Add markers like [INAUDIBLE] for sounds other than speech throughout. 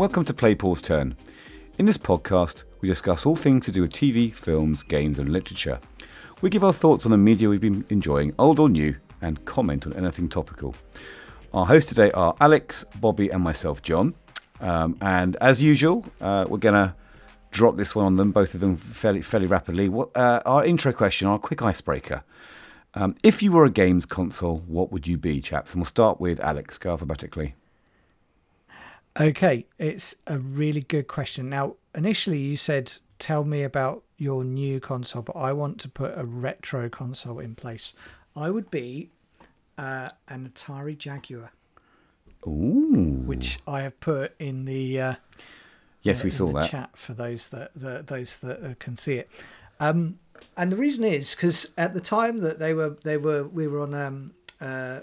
Welcome to Play Paul's Turn. In this podcast, we discuss all things to do with TV, films, games, and literature. We give our thoughts on the media we've been enjoying, old or new, and comment on anything topical. Our hosts today are Alex, Bobby, and myself, John. Um, and as usual, uh, we're going to drop this one on them, both of them, fairly, fairly rapidly. What, uh, our intro question, our quick icebreaker. Um, if you were a games console, what would you be, chaps? And we'll start with Alex, go alphabetically. Okay, it's a really good question. Now, initially you said, tell me about your new console, but I want to put a retro console in place. I would be uh, an Atari Jaguar. Ooh. Which I have put in the. Uh, yes, we saw that. Chat for those that, that those that uh, can see it. Um, and the reason is because at the time that they were they were we were on um, uh,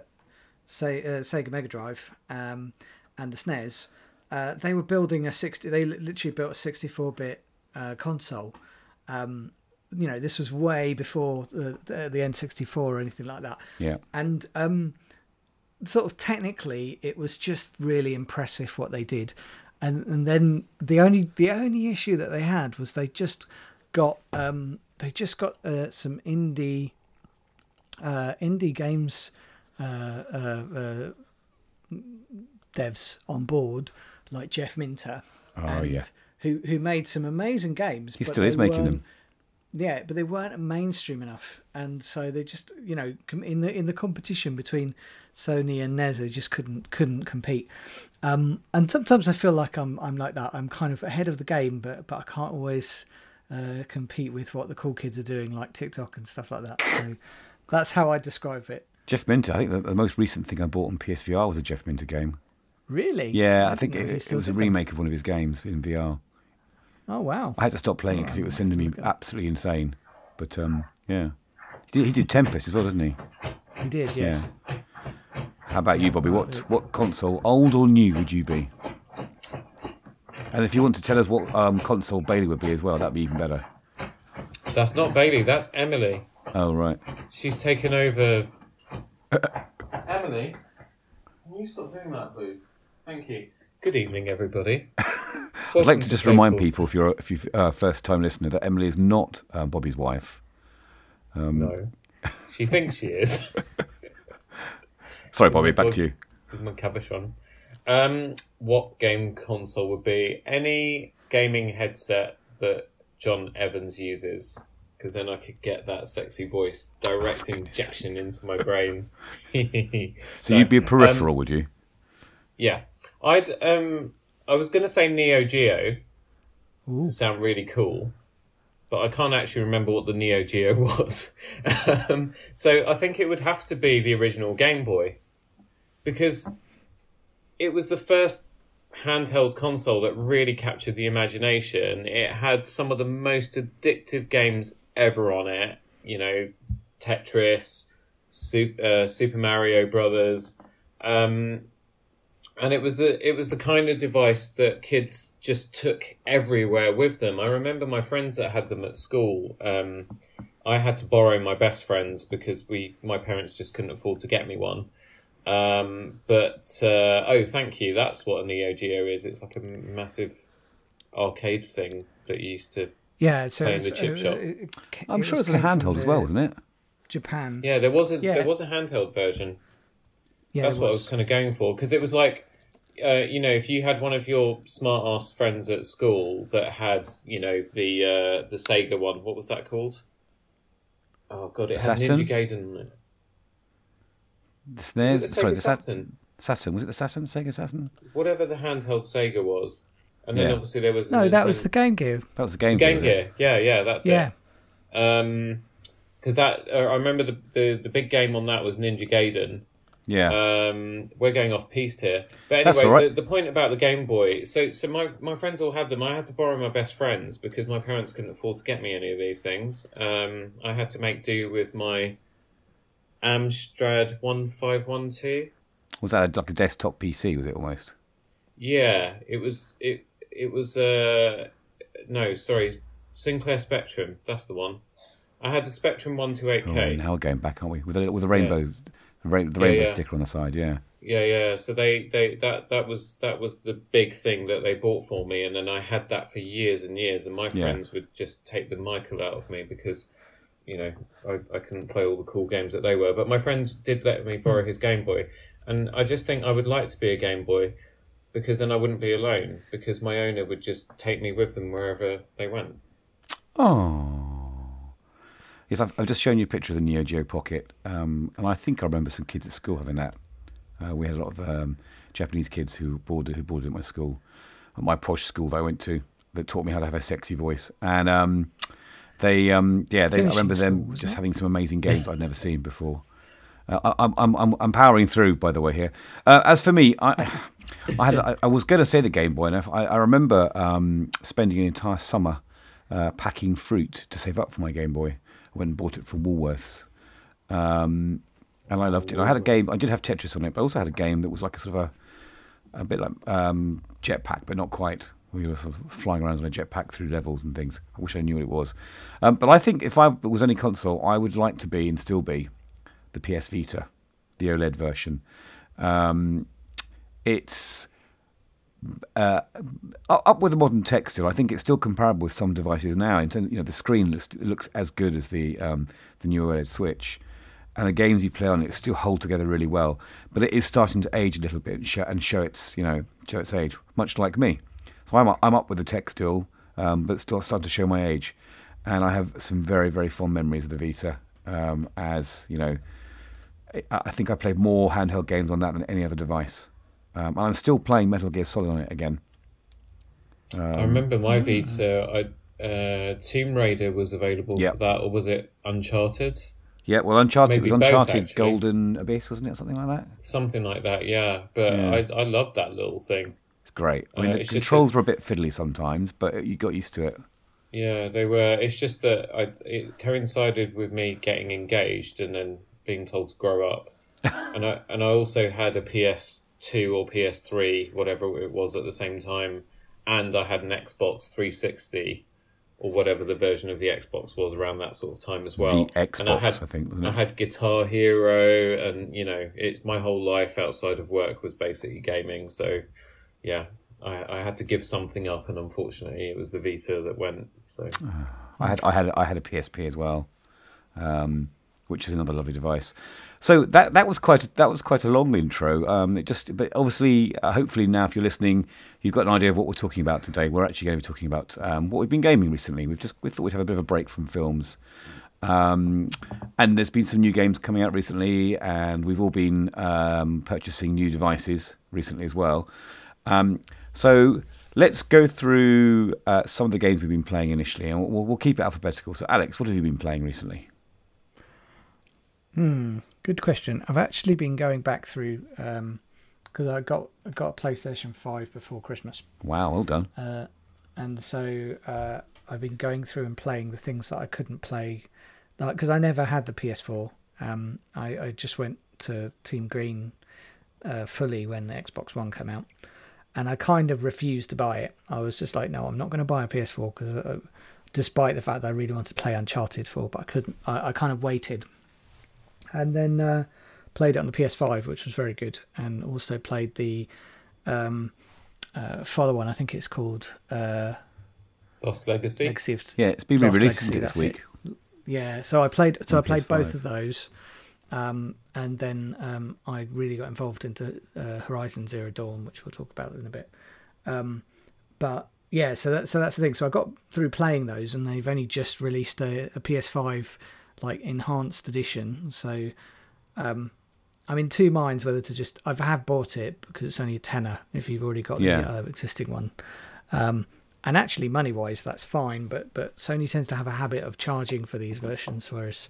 say uh, Sega Mega Drive um, and the SNES, uh, they were building a sixty. They literally built a sixty-four bit uh, console. Um, you know, this was way before the the, the N64 or anything like that. Yeah. And um, sort of technically, it was just really impressive what they did. And and then the only the only issue that they had was they just got um, they just got uh, some indie uh, indie games uh, uh, uh devs on board, like Jeff Minter. Oh yeah. Who who made some amazing games. He still is making them. Yeah, but they weren't mainstream enough, and so they just you know in the in the competition between Sony and NES, they just couldn't couldn't compete. Um, and sometimes I feel like I'm I'm like that. I'm kind of ahead of the game, but but I can't always uh, compete with what the cool kids are doing, like TikTok and stuff like that. So that's how I describe it. Jeff Minter. I think the, the most recent thing I bought on PSVR was a Jeff Minter game. Really? Yeah, I, I think it, it was a remake them. of one of his games in VR. Oh wow! I had to stop playing oh, it because it was sending me absolutely insane. But um, yeah, he did, he did Tempest as well, didn't he? He did. Yes. Yeah. How about you, Bobby? What what console, old or new, would you be? And if you want to tell us what um, console Bailey would be as well, that'd be even better. That's not Bailey. That's Emily. Oh right. She's taken over. [COUGHS] Emily, can you stop doing that, please? Thank you. Good evening, everybody. [LAUGHS] I'd like to just remind people, if you're if you uh, first time listener, that Emily is not um, Bobby's wife. Um, no, she thinks she is. [LAUGHS] Sorry, Bobby. Back to you. This is my cabochon. Um, what game console would be any gaming headset that John Evans uses? Because then I could get that sexy voice direct injection [LAUGHS] into my brain. so, you'd be a peripheral, um, would you? Yeah, I'd. Um, I was going to say Neo Geo Ooh. to sound really cool, but I can't actually remember what the Neo Geo [LAUGHS] was. um, so I think it would have to be the original Game Boy because it was the first handheld console that really captured the imagination. It had some of the most addictive games ever on it. You know, Tetris, Super, uh, Super Mario Brothers. Um, and it was the it was the kind of device that kids just took everywhere with them. I remember my friends that had them at school. Um, I had to borrow my best friends because we my parents just couldn't afford to get me one. Um, but uh, oh, thank you. That's what a Neo Geo is. It's like a massive arcade thing that you used to yeah play in the chip uh, shop. It, it, I'm sure it's a handheld as well, isn't it? Japan. Yeah, there was a yeah. there was a handheld version. Yeah, that's what I was kind of going for because it was like, uh, you know, if you had one of your smart ass friends at school that had, you know, the uh, the Sega one, what was that called? Oh god, it Saturn? had Ninja Gaiden on it. The SNES, the sorry, the Saturn. Saturn was it the Saturn, Sega Saturn? Whatever the handheld Sega was, and then yeah. obviously there was no, Nintendo... that was the Game Gear. That was the Game Gear. Game Gear, yeah, yeah, that's yeah. it. Um, because that uh, I remember the, the the big game on that was Ninja Gaiden, yeah. Um, we're going off piste here. But anyway, right. the, the, point about the Game Boy. So, so my, my friends all had them. I had to borrow my best friends because my parents couldn't afford to get me any of these things. Um, I had to make do with my Amstrad 1512. Was that like a desktop PC, was it almost? Yeah, it was. It it was. Uh, no, sorry, Sinclair Spectrum. That's the one. I had the Spectrum 128K. Oh, now we're going back, aren't we? With a, with a rainbow. Yeah rainbow yeah, yeah. sticker on the side, yeah. Yeah, yeah. So they, they that that was that was the big thing that they bought for me, and then I had that for years and years, and my Yeah. friends would just take the Michael out of me because, you know, I, I couldn't play all the cool games that they were. But my friend did let me borrow his Game Boy, and I just think I would like to be a Game Boy because then I wouldn't be alone because my owner would just take me with them wherever they went. Oh. Yes, I've, I've just shown you a picture of the Neo Geo Pocket, um, and I think I remember some kids at school having that. Uh, we had a lot of um, Japanese kids who boarded who boarded at my school, at my posh school that I went to, that taught me how to have a sexy voice, and um, they, um, yeah, they, I remember them school, just it? having some amazing [LAUGHS] games I'd never seen before. Uh, I, I'm, I'm, I'm, powering through, by the way. Here, uh, as for me, I, I had, I, I was going to say the Game Boy, and I, I remember um, spending an entire summer uh, packing fruit to save up for my Game Boy. And bought it from Woolworths, um, and I loved it. I had a game. I did have Tetris on it, but I also had a game that was like a sort of a, a bit like um, Jetpack, but not quite. We were sort of flying around on a jetpack through levels and things. I wish I knew what it was. Um, but I think if I was any console, I would like to be and still be the PS Vita, the OLED version. Um, it's uh, up with the modern tech still. I think it's still comparable with some devices now. In terms, you know, the screen looks looks as good as the um, the new OLED Switch, and the games you play on it still hold together really well. But it is starting to age a little bit and show, and show its you know show its age, much like me. So I'm I'm up with the tech still, um, but still starting to show my age. And I have some very very fond memories of the Vita. Um, as you know, I I think I played more handheld games on that than any other device. Um, and I'm still playing Metal Gear Solid on it again. Um, I remember my Vita. I, uh, Tomb Raider was available Yep. for that, or was it Uncharted? Yeah, well, Uncharted Maybe was Uncharted. Golden Abyss, wasn't it, something like that? Something like that, yeah. But Yeah. I, I loved that little thing. It's great. I mean, Uh, the controls were a bit fiddly sometimes, but you got used to it. Yeah, they were. It's just that I, it coincided with me getting engaged and then being told to grow up, [LAUGHS] and I and I also had a PS2 or PS3, whatever it was at the same time, and I had an Xbox 360 or whatever the version of the Xbox was around that sort of time as well. the Xbox, and I had I think, I had Guitar Hero, and you know, it my whole life outside of work was basically gaming. So, yeah, I, I had to give something up, and unfortunately, it was the Vita that went. So, [SIGHS] I had I had I had a PSP as well, um, which is another lovely device. So that that was quite a, that was quite a long intro. Um, it just but obviously, uh, hopefully now if you're listening, you've got an idea of what we're talking about today. We're actually going to be talking about um, what we've been gaming recently. We've just we thought we'd have a bit of a break from films. Um, and there's been some new games coming out recently, and we've all been um, purchasing new devices recently as well. Um, so let's go through uh, some of the games we've been playing initially, and we'll, we'll keep it alphabetical. So, Alex, what have you been playing recently? Hmm, good question. I've actually been going back through because I got I got a PlayStation Five before Christmas, Wow, well done. uh, and so uh, I've been going through and playing the things that I couldn't play, because I never had the PS4. Um, I, I just went to Team Green uh, fully when the Xbox One came out, and I kind of refused to buy it. I was just like, no, I'm not going to buy a PS4 because, uh, despite the fact that I really wanted to play Uncharted 4, but I couldn't. I, I kind of waited, and then uh, played it on the PS5, which was very good, and also played the um, uh, follow-on. I think it's called uh, Lost Legacy. Legacy of Yeah, it's been re-released Legacy, this that's it. week. yeah, so I played. So On I played both PS5. of those, um, and then um, I really got involved into uh, Horizon Zero Dawn, which we'll talk about in a bit. Um, but yeah, so that, so that's the thing. So I got through playing those, and they've only just released a, a PS5 like enhanced edition. So um, I'm in two minds whether to just I have bought it because it's only a tenner if you've already got Yeah. the uh, existing one. Um, and actually, money wise, that's fine. But but Sony tends to have a habit of charging for these versions, whereas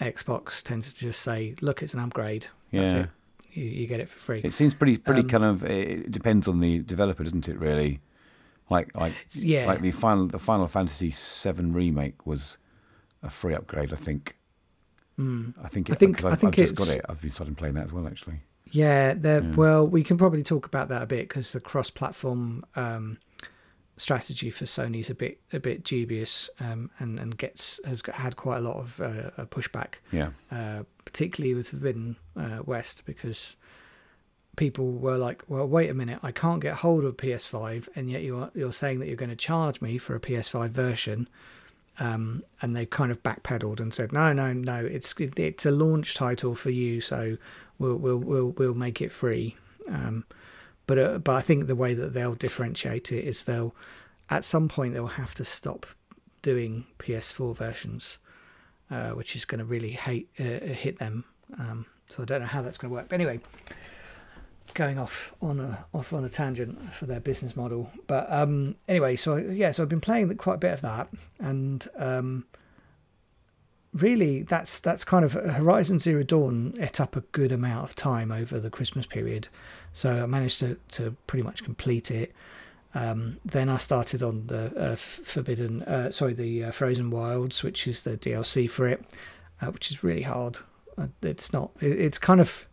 Xbox tends to just say, "Look, it's an upgrade. That's Yeah. it. You, you get it for free." It seems pretty pretty Um, kind of. It depends on the developer, doesn't it? Really, like like Yeah. like the final the Final Fantasy VII remake was a free upgrade. I think. Mm. I think. I think- I I've, think I've just got it. I've been starting playing that as well, actually. Yeah, Yeah. well, we can probably talk about that a bit because the cross-platform um, strategy for Sony's a bit a bit dubious um, and and gets has had quite a lot of uh, pushback, Yeah. uh, particularly with Forbidden uh, West because people were like, "Well, wait a minute, I can't get hold of PS5, and yet you're you're saying that you're going to charge me for a PS5 version." Um, and they kind of backpedaled and said, "No, no, no, it's it's a launch title for you, so we'll we'll we'll, we'll make it free." Um, but uh, but I think the way that they'll differentiate it is they'll at some point they'll have to stop doing PS4 versions, uh, which is going to really hate uh, hit them. Um, so I don't know how that's going to work. But anyway, going off on a off on a tangent for their business model. But um, anyway, so yeah, so I've been playing quite a bit of that, and um, really that's that's kind of Horizon Zero Dawn ate up a good amount of time over the Christmas period. So I managed to to pretty much complete it. Um, then I started on the uh, Forbidden, uh, sorry, the uh, Frozen Wilds, which is the DLC for it, uh, which is really hard. Uh, it's not. It, it's kind of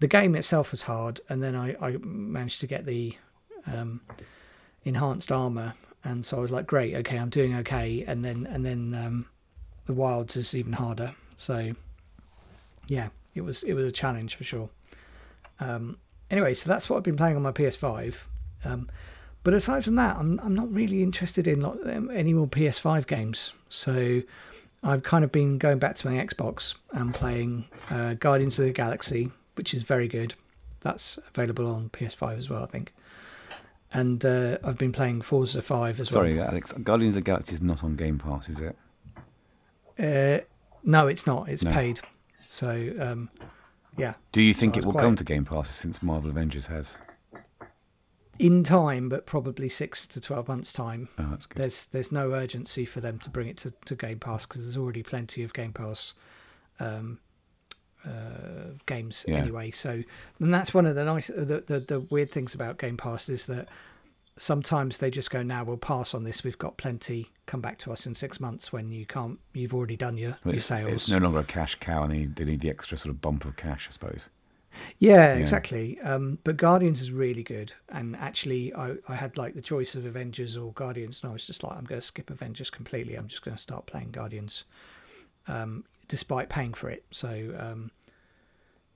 the game itself was hard, and then I, I managed to get the um, enhanced armor, and so I was like, great, okay, I'm doing okay, and then and then um, the wilds is even harder. So yeah, it was it was a challenge for sure. Um, anyway, so that's what I've been playing on my PS5. Um, but aside from that, I'm I'm not really interested in um, any more PS5 games. So I've kind of been going back to my Xbox and playing uh, Guardians of the Galaxy, which is very good. That's available on PS5 as well, I think. And uh, I've been playing Forza 5 as Sorry, well. Sorry, Alex. Guardians of the Galaxy is not on Game Pass, is it? Uh, no, it's not. It's no. paid. So, um, yeah. Do you think it will quite... come to Game Pass since Marvel Avengers has? In time, but probably six to twelve months' time. Oh, that's good. There's there's no urgency for them to bring it to, to Game Pass because there's already plenty of Game Pass um, uh, games yeah. anyway. So, and that's one of the nice, the, the, the weird things about Game Pass is that sometimes they just go, "Now we'll pass on this. We've got plenty. Come back to us in six months when you can't. You've already done your, your sales. It's no longer a cash cow, and they, they need the extra sort of bump of cash, I suppose. Yeah, yeah. exactly. Um, but Guardians is really good, and actually, I, I had like the choice of Avengers or Guardians, and I was just like, I'm going to skip Avengers completely. I'm just going to start playing Guardians. Um, despite paying for it. So um,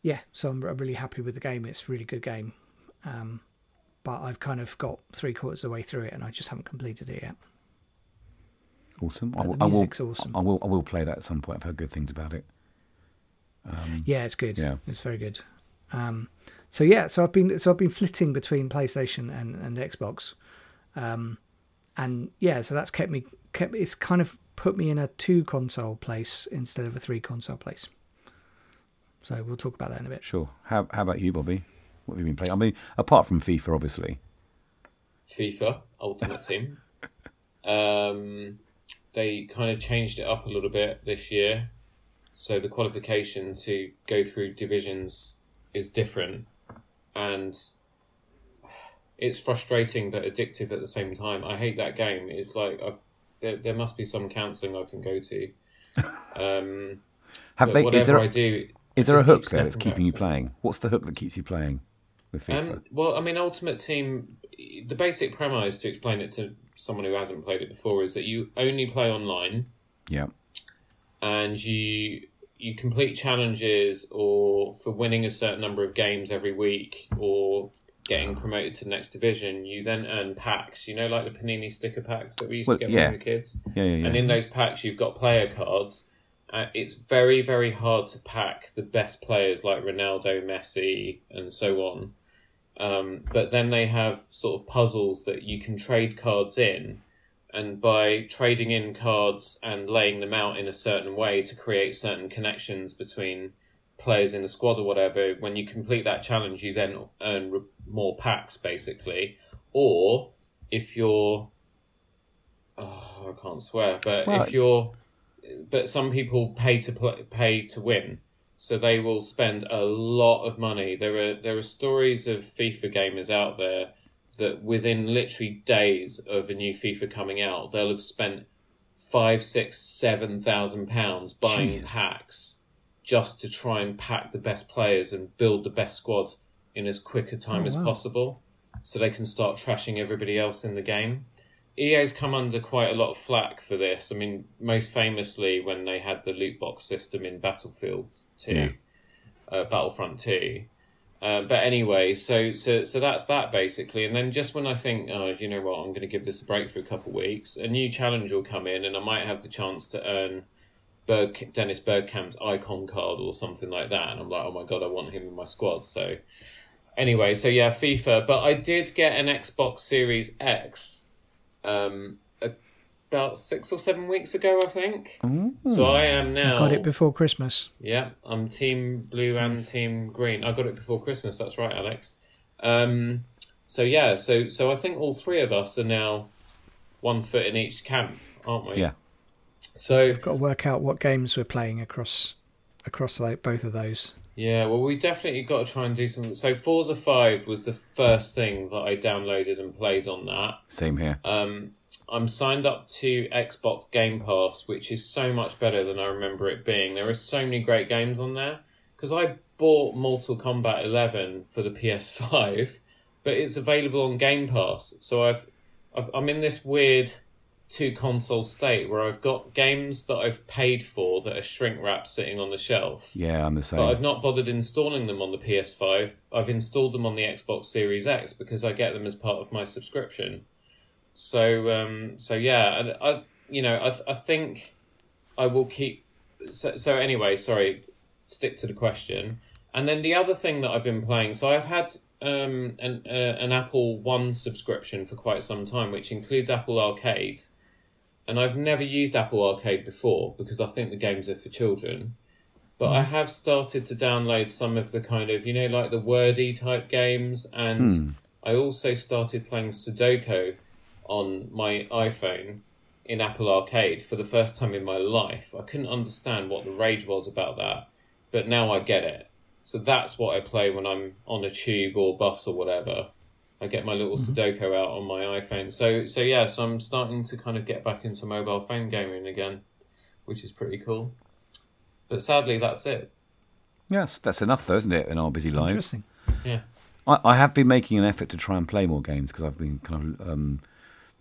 yeah, so I'm, I'm, really happy with the game. It's a really good game, um, but I've kind of got three quarters of the way through it, and I just haven't completed it yet. Awesome. I, I, will. Awesome. I will. I will play that at some point. I've heard good things about it. Um, yeah, it's good. Yeah, it's very good. Um, so yeah, so I've been so I've been flitting between PlayStation and and Xbox, um, and yeah, so that's kept me kept. It's kind of put me in a two console place instead of a three console place. So we'll talk about that in a bit. Sure. How how about you, Bobby? What have you been playing? I mean, apart from FIFA, obviously. FIFA Ultimate Team. [LAUGHS] Um, they kind of changed it up a little bit this year, so the qualification to go through divisions is different, and it's frustrating but addictive at the same time. I hate that game. It's like I've there, there must be some counselling I can go to. [LAUGHS] Um, Have they? Whatever is there a, I do, is there a hook there that's keeping you playing? What's the hook that keeps you playing with FIFA? Um, well, I mean, Ultimate Team. The basic premise to explain it to someone who hasn't played it before is that you only play online. Yeah. And you you complete challenges or for winning a certain number of games every week or getting promoted to the next division, you then earn packs. You know, like the Panini sticker packs that we used well, to get yeah. when we were kids. Yeah, yeah, yeah. And in those packs, you've got player cards. Uh, it's very, very hard to pack the best players like Ronaldo, Messi, and so on. Um, but then they have sort of puzzles that you can trade cards in, and by trading in cards and laying them out in a certain way to create certain connections between players in the squad or whatever, when you complete that challenge, you then earn re- more packs basically. Or if you're, oh, I can't swear, but well, if you're, but some people pay to play, pay to win, so they will spend a lot of money. There are there are stories of FIFA gamers out there that within literally days of a new FIFA coming out, they'll have spent five, six, seven thousand pounds buying packs just to try and pack the best players and build the best squad in as quick a time oh, as wow. possible so they can start trashing everybody else in the game. EA's come under quite a lot of flack for this. I mean, most famously when they had the loot box system in Battlefield 2, yeah. uh, Battlefront 2. Uh, but anyway, so so so that's that basically, and then just when I think, oh, you know what, I'm going to give this a break for a couple of weeks, a new challenge will come in, and I might have the chance to earn Berg, Dennis Bergkamp's icon card or something like that, and I'm like, oh my god, I want him in my squad. So anyway, so yeah, FIFA. But I did get an Xbox Series X, um, about six or seven weeks ago, I think. Mm. So I am now. I got it before Christmas. Yeah, I'm Team Blue and Team Green. I got it before Christmas. That's right, Alex. Um, so yeah, so so I think all three of us are now one foot in each camp, aren't we? Yeah. So We've got to work out what games we're playing across across like both of those. Yeah, well, we definitely got to try and do some. So Forza Five was the first thing that I downloaded and played on that. Same here. Um, I'm signed up to Xbox Game Pass, which is so much better than I remember it being. There are so many great games on there because I bought Mortal Kombat 11 for the PS5, but it's available on Game Pass. So I've, I've I'm in this weird two console state where I've got games that I've paid for that are shrink wrapped sitting on the shelf. Yeah, I'm the same. But I've not bothered installing them on the PS5. I've installed them on the Xbox Series X because I get them as part of my subscription. So, um, so yeah, and I, you know, I, th- I think I will keep. So, so anyway, sorry, stick to the question. And then the other thing that I've been playing, so I've had um, an uh, an Apple One subscription for quite some time, which includes Apple Arcade, and I've never used Apple Arcade before because I think the games are for children. But I hmm. have started to download some of the kind of you know like the wordy type games, and hmm. I also started playing Sudoku on my iPhone in Apple Arcade for the first time in my life. I couldn't understand what the rage was about that, but now I get it. So that's what I play when I'm on a tube or bus or whatever. I get my little Sudoku out on my iPhone. So so yeah, so I'm starting to kind of get back into mobile phone gaming again, which is pretty cool. But sadly, that's it. Yes, that's enough, though, isn't it, in our busy lives? Interesting. Yeah. I, I have been making an effort to try and play more games because I've been kind of um,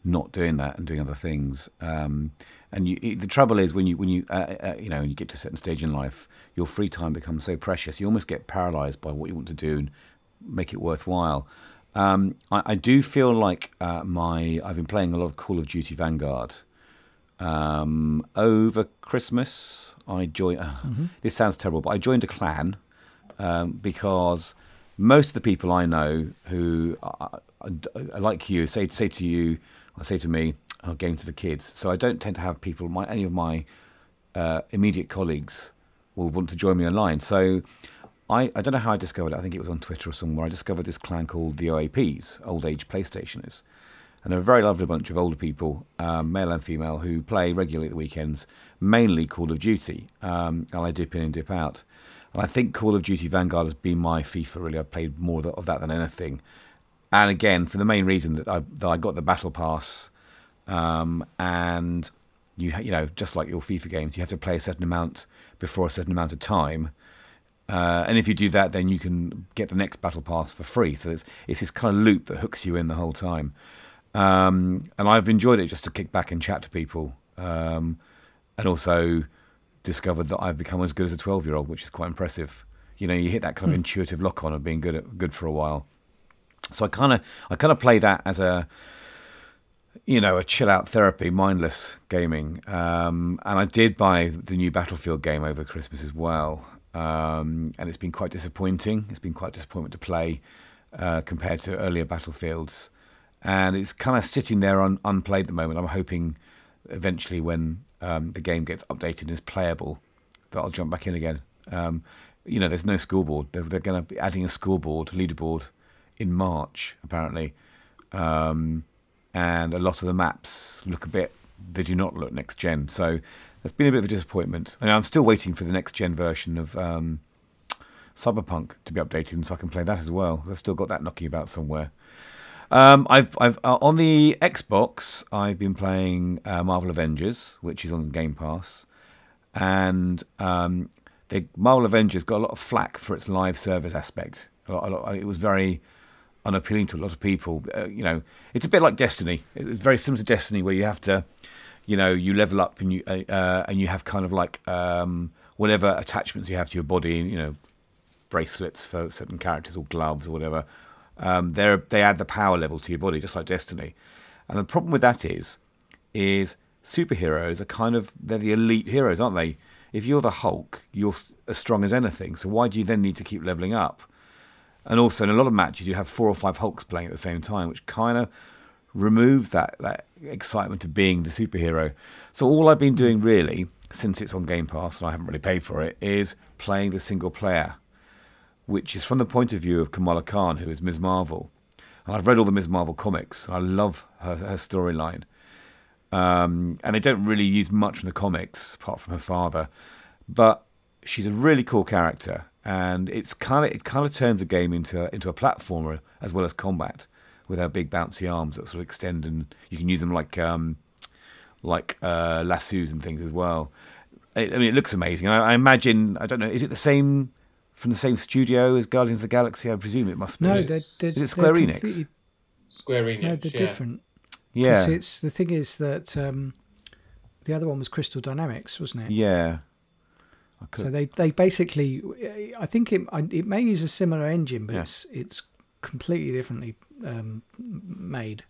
not doing that and doing other things. Um, and you, it- the trouble is when you when you uh, uh, you know when you get to a certain stage in life, your free time becomes so precious. You almost get paralysed by what you want to do and make it worthwhile. Um, I, I do feel like uh, my I've been playing a lot of Call of Duty Vanguard. Um, over Christmas, I joined. Uh, This sounds terrible, but I joined a clan um, because most of the people I know who are, are, are like you say say to you, or say to me, "Oh, games for kids." So I don't tend to have people. My any of my uh, immediate colleagues will want to join me online. So I, I don't know how I discovered it. I think it was on Twitter or somewhere. I discovered this clan called the OAPs, Old Age PlayStationers. And they're a very lovely bunch of older people, um, male and female, who play regularly at the weekends, mainly Call of Duty. Um, and I dip in and dip out. And I think Call of Duty Vanguard has been my FIFA, really. I've played more of that than anything. And again, for the main reason that I, that I got the Battle Pass, um, and you, you know, just like your FIFA games, you have to play a certain amount before a certain amount of time. Uh, and if you do that, then you can get the next battle pass for free. So it's, it's this kind of loop that hooks you in the whole time. Um, and I've enjoyed it just to kick back and chat to people, um, and also discovered that I've become as good as a twelve-year-old, which is quite impressive. You know, you hit that kind of intuitive lock-on of being good at, good for a while. So I kind of I kind of play that as a you know, a chill out therapy, mindless gaming. Um, and I did buy the new Battlefield game over Christmas as well. Um, and it's been quite disappointing. It's been quite disappointing to play uh, compared to earlier Battlefields. And it's kind of sitting there un- unplayed at the moment. I'm hoping eventually when um, the game gets updated and is playable that I'll jump back in again. Um, you know, there's no scoreboard. They're, they're going to be adding a scoreboard, leaderboard in March, apparently. Um, and a lot of the maps look a bit they do not look next gen so that's been a bit of a disappointment and i'm still waiting for the next gen version of um, cyberpunk to be updated so i can play that as well i've still got that knocking about somewhere um, I've, I've uh, on the Xbox. I've been playing uh, Marvel Avengers, which is on Game Pass, and um, the Marvel Avengers got a lot of flack for its live service aspect. A lot, a lot, it was very unappealing to a lot of people. Uh, you know, it's a bit like Destiny. It's very similar to Destiny, where you have to, you know, you level up and you uh, uh, and you have kind of like um, whatever attachments you have to your body. You know, bracelets for certain characters or gloves or whatever. Um, they they add the power level to your body, just like Destiny. And the problem with that is, is superheroes are kind of they're the elite heroes, aren't they? If you're the Hulk, you're as strong as anything. So why do you then need to keep leveling up? And also, in a lot of matches, you have four or five Hulks playing at the same time, which kind of removes that that excitement of being the superhero. So all I've been doing really since it's on Game Pass and I haven't really paid for it is playing the single player, which is from the point of view of Kamala Khan, who is Ms. Marvel. And I've read all the Ms. Marvel comics. I love her, her storyline. Um, and they don't really use much in the comics apart from her father, but she's a really cool character, and it's kind of it kind of turns the game into a, into a platformer as well as combat with her big bouncy arms that sort of extend and you can use them like um, like uh, lassos and things as well. I, I mean, it looks amazing. I, I, imagine I don't know. Is it the same from the same studio as Guardians of the Galaxy? I presume it must be. No, they're, they're, is it Square Enix? Square Enix. No, they're yeah. different. Yeah. It's the thing is that um, the other one was Crystal Dynamics, wasn't it? Yeah. So they, they basically, I think it it may use a similar engine, but Yeah. it's it's completely differently um, made.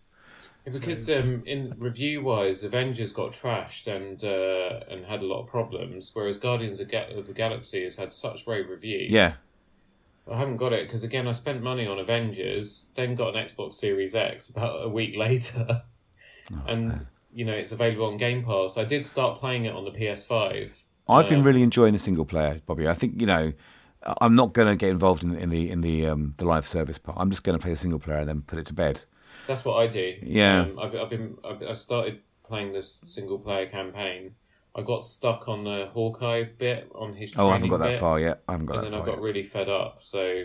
Because um, in review wise, Avengers got trashed and uh, and had a lot of problems, whereas Guardians of, Ga- of the Galaxy has had such rave reviews. Yeah. I haven't got it because again, I spent money on Avengers, then got an Xbox Series X about a week [LAUGHS] later, and you know it's available on Game Pass. I did start playing it on the PS5. I've been Um, really enjoying the single player, Bobby. I think you know, I'm not going to get involved in, in the in the um, the live service part. I'm just going to play the single player and then put it to bed. That's what I do. Yeah. um, I've, I've been I've, I started playing this single player campaign. I got stuck on the Hawkeye bit on his. Oh, I haven't got that far yet. I haven't got that far and that then I got yet. really fed up, so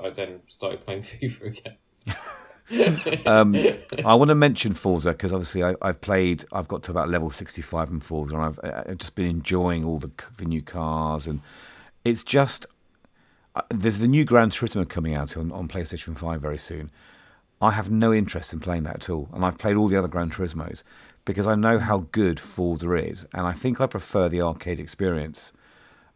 I, I then started playing [LAUGHS] FIFA again. [LAUGHS] um, I want to mention Forza because obviously I, I've played. I've got to about level 65 in Forza, and I've, I've just been enjoying all the the new cars, and it's just uh, there's the new Gran Turismo coming out on, on PlayStation 5 very soon. I have no interest in playing that at all, and I've played all the other Gran Turismos because I know how good Forza is, and I think I prefer the arcade experience.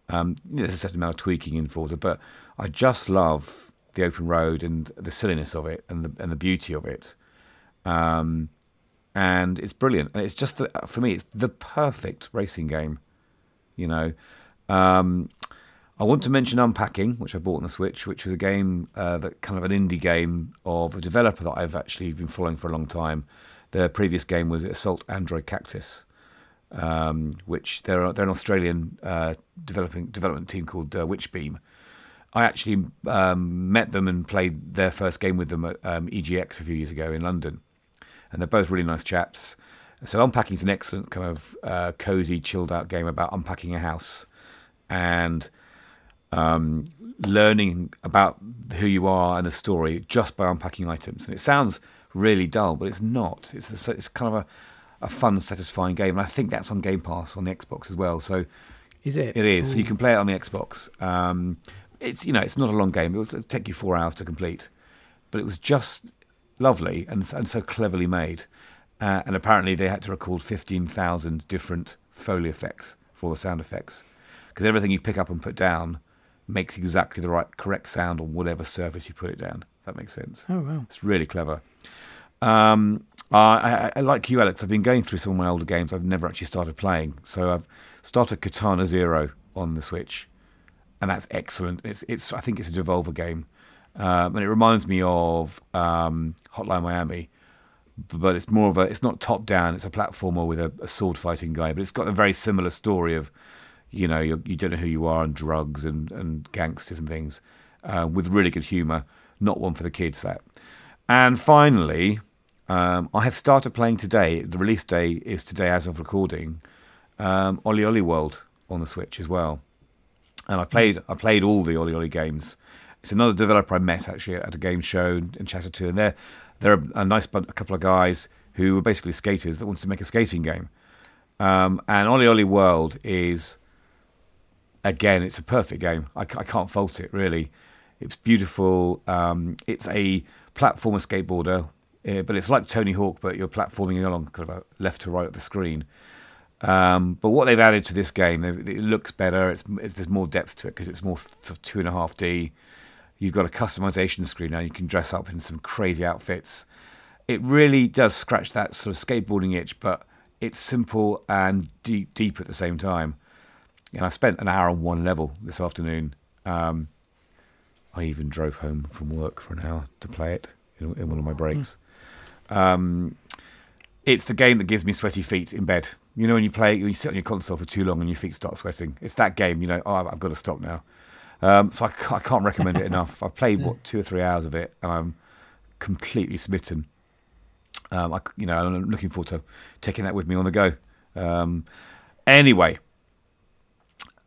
Um, there's a certain amount of tweaking in Forza, but I just love the open road and the silliness of it and the and the beauty of it. Um, and it's brilliant. And it's just the, for me, it's the perfect racing game. You know, um, I want to mention Unpacking, which I bought on the Switch, which was a game uh, that kind of an indie game of a developer that I've actually been following for a long time. The previous game was Assault Android Cactus, um, which they're they're an Australian uh, developing development team called uh, Witch Beam. I actually um, met them and played their first game with them at um, EGX a few years ago in London, and they're both really nice chaps. So Unpacking is an excellent kind of uh, cozy, chilled out game about unpacking a house and um, learning about who you are and the story just by unpacking items. And it sounds really dull, but it's not. It's a, it's kind of a, a fun, satisfying game, and I think that's on Game Pass on the Xbox as well. So Is it? it is. So you can play it on the Xbox. Um, it's you know it's not a long game. It will take you four hours to complete, but it was just lovely and and so cleverly made. Uh, and apparently they had to record fifteen thousand different foley effects for the sound effects because everything you pick up and put down makes exactly the right correct sound on whatever surface you put it down. If that makes sense. Oh wow. It's really clever. Um, I, I, I, like you, Alex. I've been going through some of my older games. I've never actually started playing, so I've started Katana Zero on the Switch, and that's excellent. It's, it's I think it's a Devolver game, um, and it reminds me of um, Hotline Miami, but it's more of a. It's not top down. It's a platformer with a, a sword fighting guy, but it's got a very similar story of, you know, you're, you don't know who you are and drugs and and gangsters and things, uh, with really good humour. Not one for the kids. That. And finally, um, I have started playing today. The release day is today, as of recording. Um, OlliOlli World on the Switch as well, and I played. I played all the OlliOlli games. It's another developer I met actually at a game show and chatted to, and they're they're a, nice bun- a couple of guys who were basically skaters that wanted to make a skating game. Um, and OlliOlli World is again, it's a perfect game. I, I can't fault it really. It's beautiful. Um, it's a platformer skateboarder, uh, but it's like Tony Hawk, but you're platforming along kind of left to right of the screen. Um, but what they've added to this game, it looks better. It's, it's there's more depth to it because it's more sort of two and a half D. You've got a customization screen now. You can dress up in some crazy outfits. It really does scratch that sort of skateboarding itch, but it's simple and deep, deep at the same time. And I spent an hour on one level this afternoon. Um, I even drove home from work for an hour to play it in, in one of my breaks. Um, it's the game that gives me sweaty feet in bed. You know, when you play, you sit on your console for too long and your feet start sweating. It's that game. You know, oh, I've got to stop now. Um, so I, I, can't recommend it enough. I've played what two or three hours of it, and I'm completely smitten. Um, I, you know, I'm looking forward to taking that with me on the go. Um, anyway,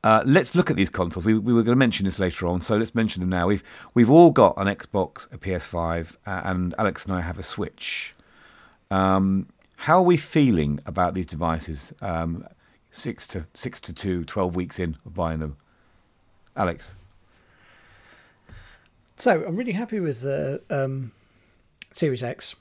uh, let's look at these consoles. We, we were going to mention this later on, so let's mention them now. We've we've all got an Xbox, a PS5, uh, and Alex and I have a Switch. Um, how are we feeling about these devices? Um, six to six to two, 12 weeks in of buying them, Alex. So I'm really happy with the um, Series X.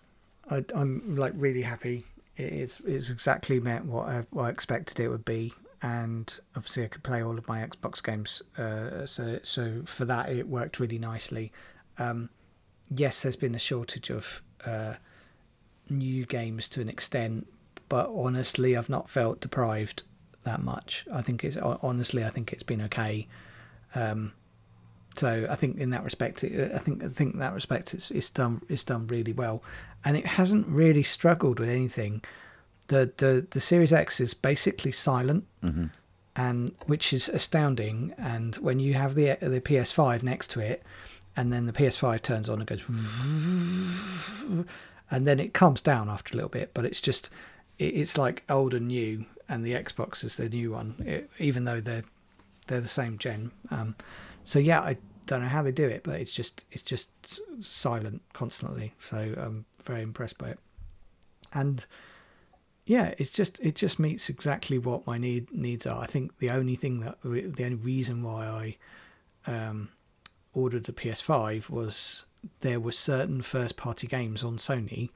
I, am like really happy. It's it's exactly met what I, what I expected it would be and obviously I could play all of my Xbox games. Uh, so so for that it worked really nicely. Um, yes, there's been a shortage of uh, new games to an extent, but honestly, I've not felt deprived that much. I think it's honestly, I think it's been okay. Um, so I think in that respect, I think I think in that respect, it's it's done it's done really well, and it hasn't really struggled with anything the the the Series X is basically silent, mm-hmm. and which is astounding. And when you have the the PS5 next to it, and then the PS5 turns on and goes, and then it calms down after a little bit. But it's just it, it's like old and new, and the Xbox is the new one, it, even though they're they're the same gen. Um, so yeah, I don't know how they do it, but it's just it's just silent constantly. So I'm very impressed by it, and yeah, it's just it just meets exactly what my need needs are. I think the only thing that the only reason why I um, ordered the PS5 was there were certain first party games on Sony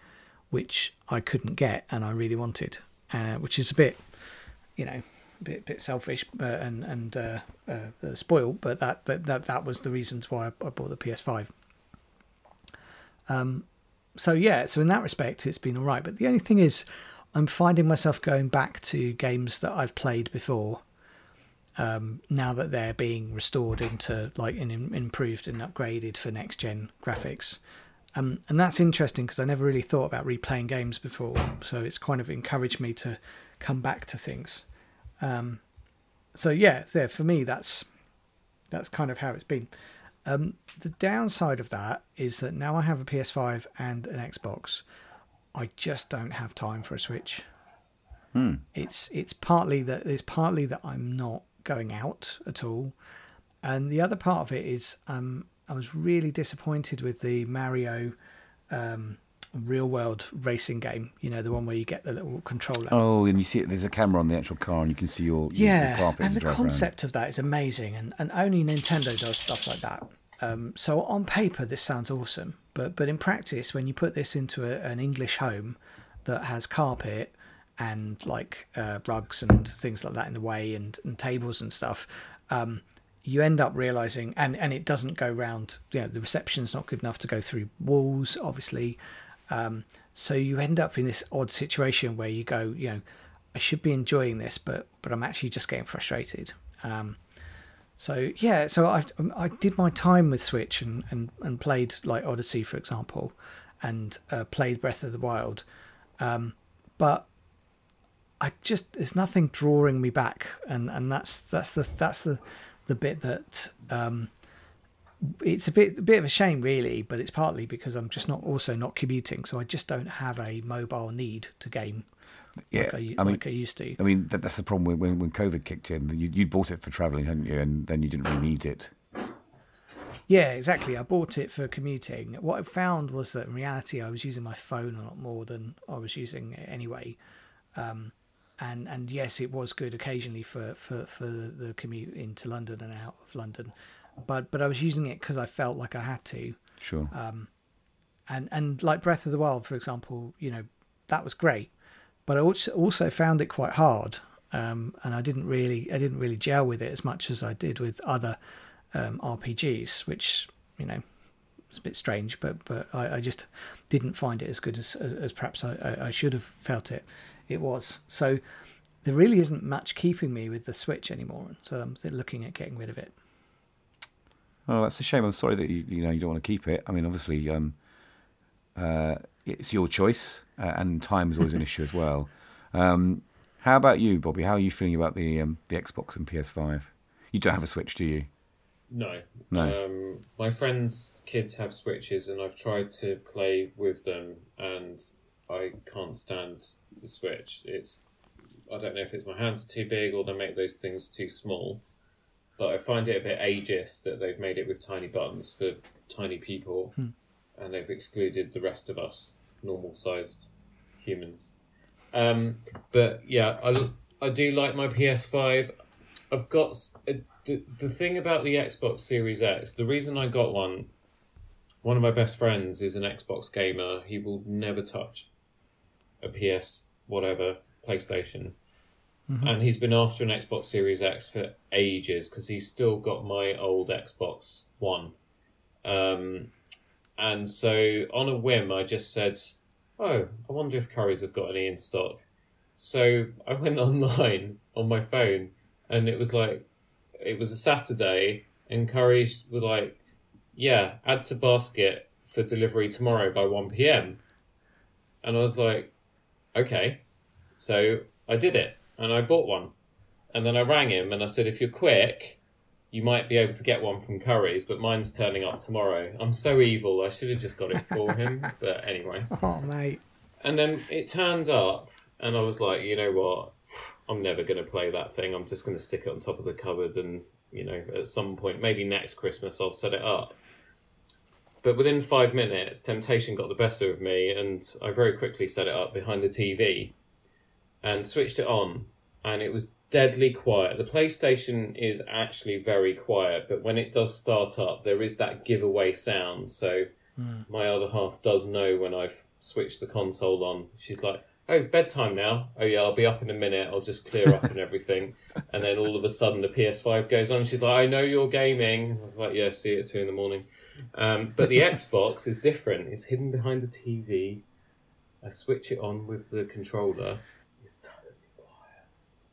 which I couldn't get and I really wanted, uh, which is a bit, you know, a bit bit selfish uh, and and uh, uh spoiled, but that, that that that was the reasons why I, I bought the PS5. Um, so yeah, so in that respect, it's been all right. But the only thing is, I'm finding myself going back to games that I've played before. Um, now that they're being restored into like in, improved and upgraded for next gen graphics, um, and that's interesting because I never really thought about replaying games before. So it's kind of encouraged me to come back to things. Um, so yeah, yeah, for me that's that's kind of how it's been. Um, the downside of that is that now I have a PS5 and an Xbox. I just don't have time for a Switch. Hmm. It's it's partly that it's partly that I'm not going out at all, and the other part of it is um, I was really disappointed with the Mario um, real world racing game. You know, the one where you get the little controller. Oh, and you see it, there's a camera on the actual car, and you can see your, yeah, your and the concept around. of that is amazing, and and only Nintendo does stuff like that. Um, so on paper, this sounds awesome, but but in practice, when you put this into a, an English home that has carpet and like uh, rugs and things like that in the way and, and tables and stuff, um, you end up realizing, and and it doesn't go round. You know, the reception's not good enough to go through walls, obviously. Um, so you end up in this odd situation where you go, you know, I should be enjoying this, but but I'm actually just getting frustrated. Um, so yeah, so I I did my time with Switch and and, and played like Odyssey for example, and uh, played Breath of the Wild, um, but I just there's nothing drawing me back, and and that's that's the that's the the bit that um, it's a bit a bit of a shame really, but it's partly because I'm just not also not commuting, so I just don't have a mobile need to game yeah, like I, I, mean, like I used to. I mean, that, that's the problem when when COVID kicked in. You you bought it for travelling, hadn't you? And then you didn't really need it. Yeah, exactly. I bought it for commuting. What I found was that in reality, I was using my phone a lot more than I was using it anyway. Um, and and yes, it was good occasionally for, for, for the commute into London and out of London, but but I was using it because I felt like I had to. Sure. Um, and and like Breath of the Wild, for example, you know, that was great but I also found it quite hard um, and I didn't really I didn't really gel with it as much as I did with other um, RPGs, which you know it's a bit strange, but but I, I just didn't find it as good as as, as perhaps I, I, should have felt it it was. So there really isn't much keeping me with the Switch anymore, so I'm looking at getting rid of it. Oh, that's a shame. I'm sorry that you you know you don't want to keep it. I mean, obviously, um, uh, it's your choice, uh, and time is always an issue as well. Um, how about you, Bobby? How are you feeling about the um, the Xbox and PS5? You don't have a Switch, do you? No. No. Um, my friends' kids have Switches, and I've tried to play with them, and I can't stand the Switch. It's I don't know if it's my hands are too big or they make those things too small, but I find it a bit ageist that they've made it with tiny buttons for tiny people, Hmm. And they've excluded the rest of us normal sized humans. Um, but yeah, I, I do like my PS5. I've got uh, the, the thing about the Xbox Series X. The reason I got one, one of my best friends is an Xbox gamer. He will never touch a PS whatever PlayStation, and he's been after an Xbox Series X for ages because he's still got my old Xbox One. Um, and so on a whim, I just said, "Oh, I wonder if Currys have got any in stock." So I went [LAUGHS] online on my phone, and it was like, it was a Saturday, and Currys were like, "Yeah, add to basket for delivery tomorrow by one p.m." And I was like, "Okay," so I did it, and I bought one, and then I rang him and I said, "If you're quick." You might be able to get one from Currys, but mine's turning up tomorrow. I'm so evil. I should have just got it for him. [LAUGHS] But anyway. Oh mate, And then it turned up, and I was like, you know what? I'm never going to play that thing. I'm just going to stick it on top of the cupboard, and you know, at some point, maybe next Christmas, I'll set it up. But within five minutes, temptation got the better of me, and I very quickly set it up behind the TV and switched it on, and it was deadly quiet. The PlayStation is actually very quiet, but when it does start up, there is that giveaway sound. So my other half does know when I've switched the console on. She's like, "Oh, bedtime now. Oh yeah, I'll be up in a minute. I'll just clear up and [LAUGHS] everything." And then all of a sudden, the PS5 goes on. She's like, "I know you're gaming." I was like, "Yeah, see you at two in the morning." Um, but the [LAUGHS] Xbox is different. It's hidden behind the TV. I switch it on with the controller. It's quiet,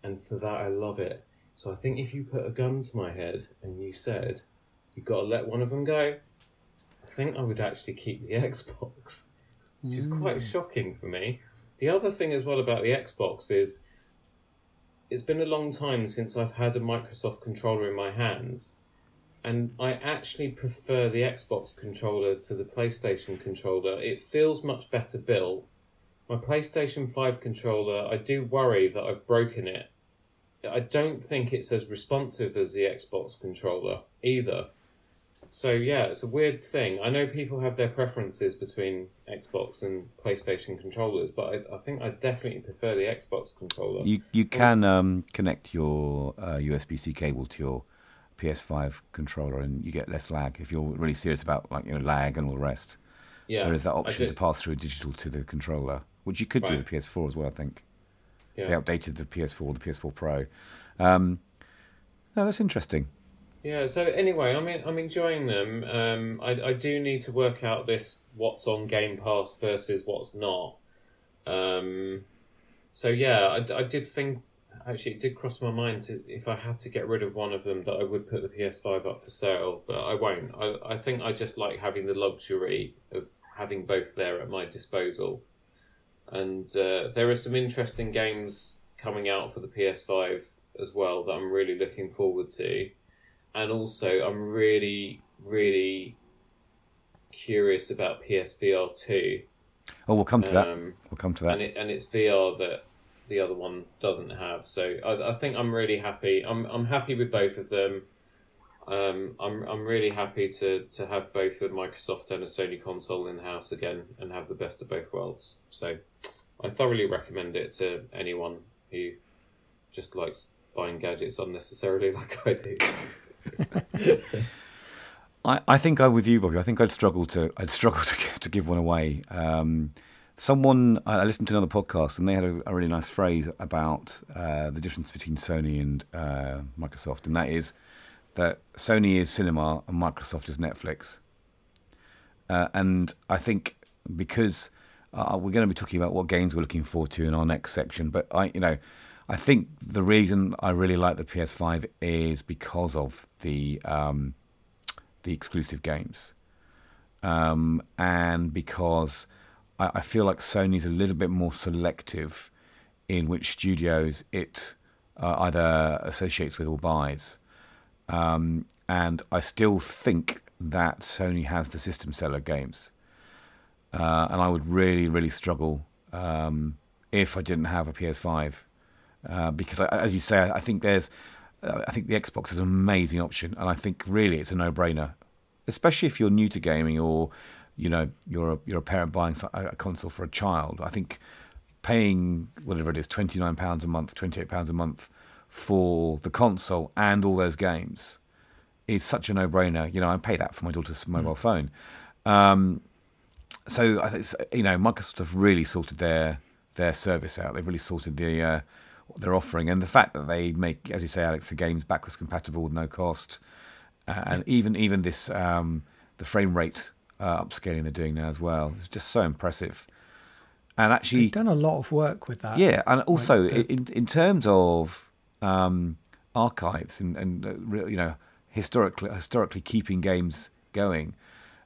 and for that, I love it. So I think if you put a gun to my head and you said, "You've got to let one of them go," I think I would actually keep the [LAUGHS] Xbox, which is quite mm. shocking for me. The other thing as well about the Xbox is it's been a long time since I've had a Microsoft controller in my hands, and I actually prefer the Xbox controller to the PlayStation controller. It feels much better built. My PlayStation 5 controller, I do worry that I've broken it. I don't think it's as responsive as the Xbox controller either. So yeah, it's a weird thing. I know people have their preferences between Xbox and PlayStation controllers, but I, I think I definitely prefer the Xbox controller. You you can um, connect your uh, USB C cable to your PS5 controller, and you get less lag if you're really serious about like you know lag and all the rest. yeah, there is that option to pass through digital to the controller, which you could do with the PS4 as well. I think Yeah. they updated the PS4, the PS4 Pro. Um, no, that's interesting. Yeah. So anyway, I'm in, I'm enjoying them. Um, I I do need to work out this what's on Game Pass versus what's not. Um, so yeah, I, I did think actually it did cross my mind to, if I had to get rid of one of them that I would put the PS5 up for sale, but I won't. I I think I just like having the luxury of having both there at my disposal. And uh, there are some interesting games coming out for the PS5 as well that I'm really looking forward to and also I'm really, really curious about PSVR two. Oh, we'll come to that. Um, We'll come to that. and it and it's VR that the other one doesn't have. So I, I think I'm really happy. I'm I'm happy with both of them. Um, I'm I'm really happy to to have both a Microsoft and a Sony console in the house again and have the best of both worlds. So I thoroughly recommend it to anyone who just likes buying gadgets unnecessarily, [LAUGHS] like I do. [LAUGHS] I, I think I'm with you, Bobby. I think I'd struggle to I'd struggle [LAUGHS] to, to give one away. Um, someone I listened to another podcast and they had a, a really nice phrase about uh, the difference between Sony and uh, Microsoft, and that is that Sony is cinema and Microsoft is Netflix. Uh, and I think because uh, we're going to be talking about what games we're looking forward to in our next section, but I, you know, I think the reason I really like the PS5 is because of the um, the exclusive games, um, and because I, I, feel like Sony's a little bit more selective in which studios it uh, either associates with or buys. Um, and I still think that Sony has the system seller games. Uh, and I would really, really struggle um, if I didn't have a PS5. Uh, because, I, as you say, I, think there's, uh, I think the Xbox is an amazing option, and I think really it's a no-brainer, especially if you're new to gaming or, you know, you're a, you're a parent buying a console for a child. I think paying whatever it is, twenty nine pounds a month, twenty eight pounds a month for the console and all those games is such a no-brainer. You know, I pay that for my daughter's mobile mm. phone. Um, so I think you know Microsoft have really sorted their their service out. They've really sorted the uh, their offering, and the fact that they make, as you say, Alex, the games backwards compatible with no cost, uh, and even even this um, the frame rate uh, upscaling they're doing now as well is just so impressive. And actually, They've done a lot of work with that. Yeah, and also like the... in in terms of um, archives and, and uh, you know historically historically keeping games going,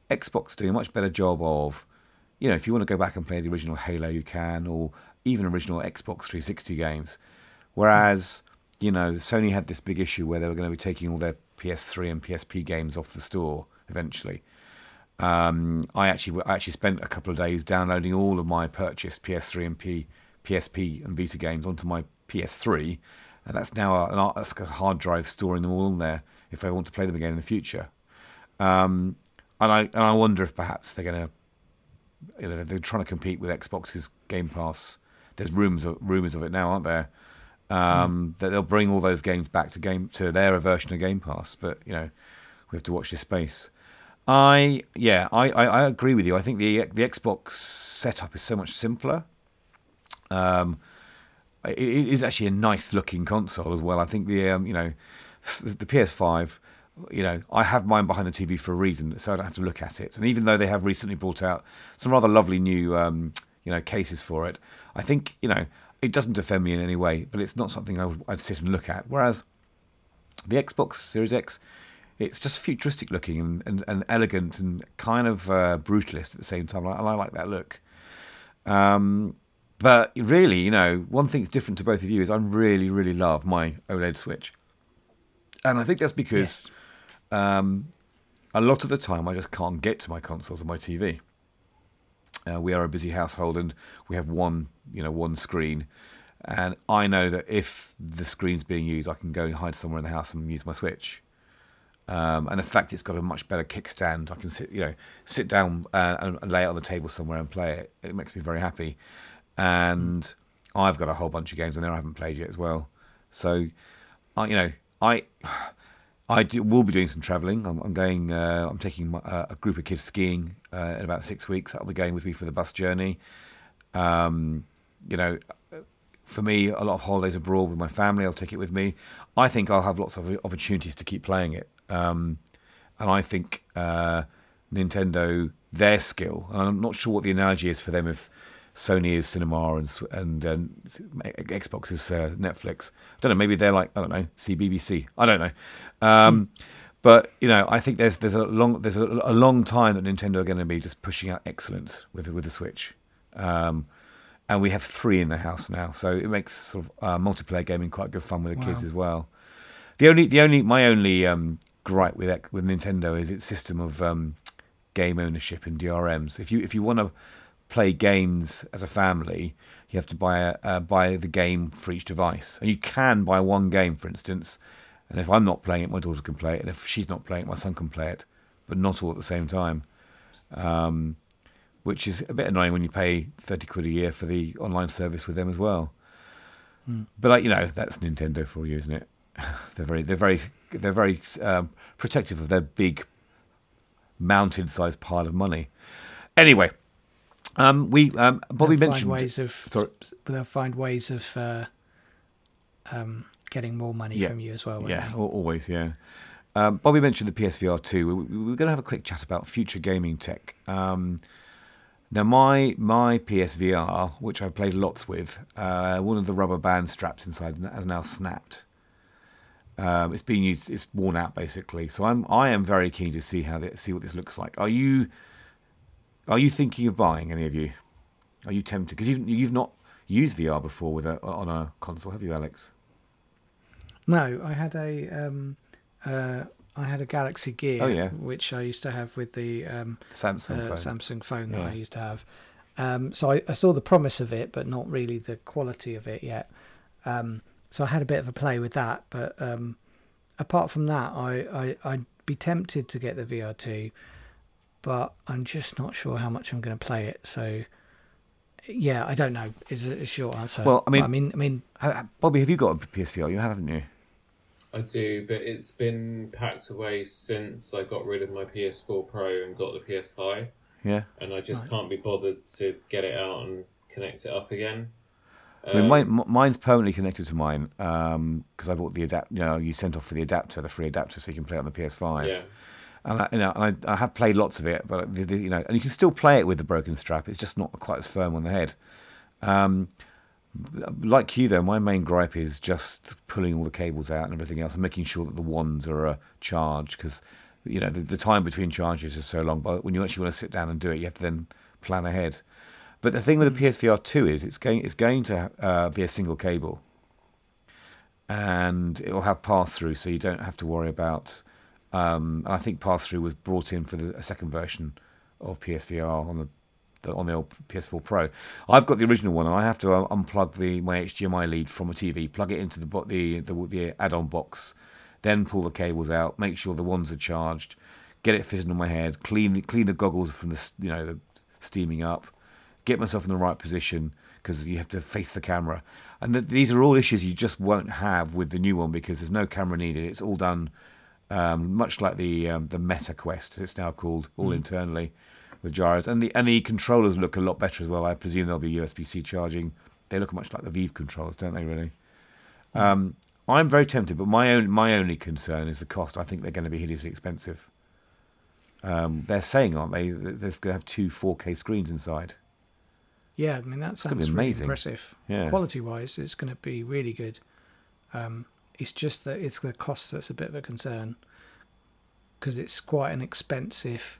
Xbox doing a much better job of, you know, if you want to go back and play the original Halo, you can, or even original Xbox 360 games. Whereas, you know, Sony had this big issue where they were going to be taking all their PS3 and PSP games off the store eventually. Um, I actually I actually spent a couple of days downloading all of my purchased PS3 and P, PSP and Vita games onto my PS3, and that's now a, a hard drive storing them all in there if I want to play them again in the future. Um, and I and I wonder if perhaps they're going to, you know, they're trying to compete with Xbox's Game Pass. There's rumors of, rumors of it now, aren't there? Um, mm. That they'll bring all those games back to game to their version of Game Pass, but you know, we have to watch this space. I yeah, I, I, I agree with you. I think the the Xbox setup is so much simpler. Um, it, is actually a nice looking console as well. I think the um, you know the PS5 you know, I have mine behind the TV for a reason, so I don't have to look at it. And even though they have recently brought out some rather lovely new, um, you know, cases for it, I think you know it doesn't offend me in any way. But it's not something I would, I'd sit and look at. Whereas the Xbox Series X, it's just futuristic looking and, and, and elegant and kind of uh, brutalist at the same time. And I like that look. Um, but really, you know, one thing that's different to both of you is I really, really love my OLED Switch. And I think that's because yes um, a lot of the time, I just can't get to my consoles or my TV. Uh, we are a busy household, and we have one, you know, one screen. And I know that if the screen's being used, I can go and hide somewhere in the house and use my Switch. Um, and the fact it's got a much better kickstand, I can sit, you know, sit down uh, and, and, lay it on the table somewhere and play it. It makes me very happy. And I've got a whole bunch of games on there I haven't played yet as well. So, I, you know, I I do, will be doing some travelling. I'm, I'm, going. Uh, I'm taking my, uh, a group of kids skiing uh, in about six weeks. That'll be going with me for the bus journey. Um, you know, for me, a lot of holidays abroad with my family. I'll take it with me. I think I'll have lots of opportunities to keep playing it. Um, and I think uh, Nintendo, their skill. And I'm not sure what the analogy is for them if Sony is cinema and and, and Xbox is uh, Netflix. I don't know. Maybe they're like I don't know CBBC. I don't know. Um, mm. But you know, I think there's there's a long there's a, a long time that Nintendo are going to be just pushing out excellence with with the Switch. Um, and we have three in the house now, so it makes sort of uh, multiplayer gaming quite good fun with the wow. kids as well. The only the only my only um, gripe with with Nintendo is its system of um, game ownership and DRMs. If you if you want to play games as a family, you have to buy a, uh, buy the game for each device, and you can buy one game, for instance. And if I'm not playing it, my daughter can play it, and if she's not playing it, my son can play it, but not all at the same time. Um, which is a bit annoying when you pay thirty quid a year for the online service with them as well. Mm. But like, you know, that's Nintendo for you, isn't it? [LAUGHS] they're very, they're very, they're very um, protective of their big mountain-sized pile of money. Anyway, Um, we um, Bobby they'll mentioned ways of Sorry. they'll find ways of uh, um, getting more money Yeah. from you as well. Yeah, they? always, yeah. Um, Bobby mentioned the PSVR 2. We, we- we're going to have a quick chat about future gaming tech. Um, now, my my PSVR, which I've played lots with, uh, one of the rubber band straps inside has now snapped. Um, it's been used; it's worn out basically. So I'm I am very keen to see how see what this looks like. Are you are you thinking of buying any of you? Are you tempted? Because you've you've not used VR before with a on a console, have you, Alex? No, I had a um, uh, I had a Galaxy Gear, Oh, yeah. which I used to have with the um, Samsung uh, phone. Samsung phone that Yeah. I used to have. Um, so I, I saw the promise of it, but not really the quality of it yet. Um, so I had a bit of a play with that, but um, apart from that, I, I I'd be tempted to get the VR2, but I'm just not sure how much I'm going to play it. So yeah, I don't know. Is a, a short answer. Well, I mean- I mean, I mean, Ha- ha- Bobby, have you got a PSVR? You have, haven't you? I do, but it's been packed away since I got rid of my PS4 Pro and got the PS5, Yeah. and I just Right. can't be bothered to get it out and connect it up again. I mean, Um, mine, mine's permanently connected to mine because I bought the adapt. You know, you sent off for the adapter, the free adapter, so you can play it on the PS5. yeah, And I, you know, and I, I have played lots of it, but the, the, you know, and you can still play it with the broken strap. It's just not quite as firm on the head. Um, like you though, my main gripe is just pulling all the cables out and everything else, and making sure that the wands are uh, charged because you know the, the time between charges is so long. But when you actually want to sit down and do it, you have to then plan ahead. But the thing with the PSVR two is it's going it's going to uh, be a single cable, and it'll have pass through, so you don't have to worry about. Um, and I think pass through was brought in for the a second version of PSVR on the, the on the old PS4 Pro. I've got the original one, and I have to uh, unplug the my HDMI lead from a TV, plug it into the the the, the add-on box, then pull the cables out, make sure the ones are charged, get it fitted on my head, clean the, clean the goggles from the you know the steaming up, get myself in the right position because you have to face the camera. And th- these are all issues you just won't have with the new one because there's no camera needed. It's all done um, much like the um, the Meta Quest, as it's now called, all internally with gyros, and the and the controllers look a lot better as well. I presume they'll be USB-C charging. They look much like the Vive controllers, don't they? Really. Um, I'm very tempted, but my own my only concern is the cost. I think they're going to be hideously expensive. Um, they're saying, aren't they, that there's going to have two 4K screens inside. Yeah, I mean that sounds really impressive. Yeah. Quality wise, it's going to be really good. Um, it's just that it's the cost that's a bit of a concern because it's quite an expensive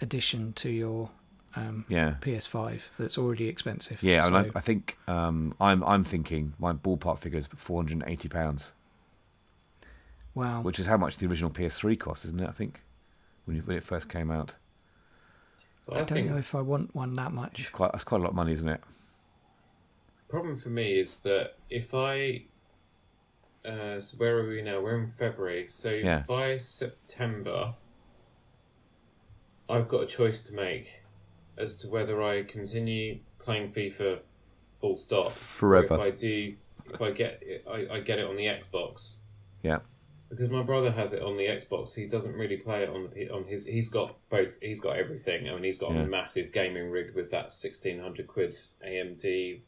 addition to your um, Yeah. PS5 that's already expensive. Yeah, and I, I think um, I'm I'm thinking my ballpark figure is 480 pounds, wow. which is how much the original PS3 cost, isn't it? I think when, it- when it first came out, But I I, don't know if I want one that much. it's much. quite that's quite a lot of money, isn't it? problem for me is that if I uh, so where are we now? We're in February, so Yeah. by September, I've got a choice to make as to whether I continue playing FIFA full stop, Forever. Or if I do, if I get it, I, I get it on the Xbox Yeah, because my brother has it on the Xbox. He doesn't really play it on the on his. He's got both. He's got everything. I mean, he's got Yeah. a massive gaming rig with that sixteen hundred quid AMD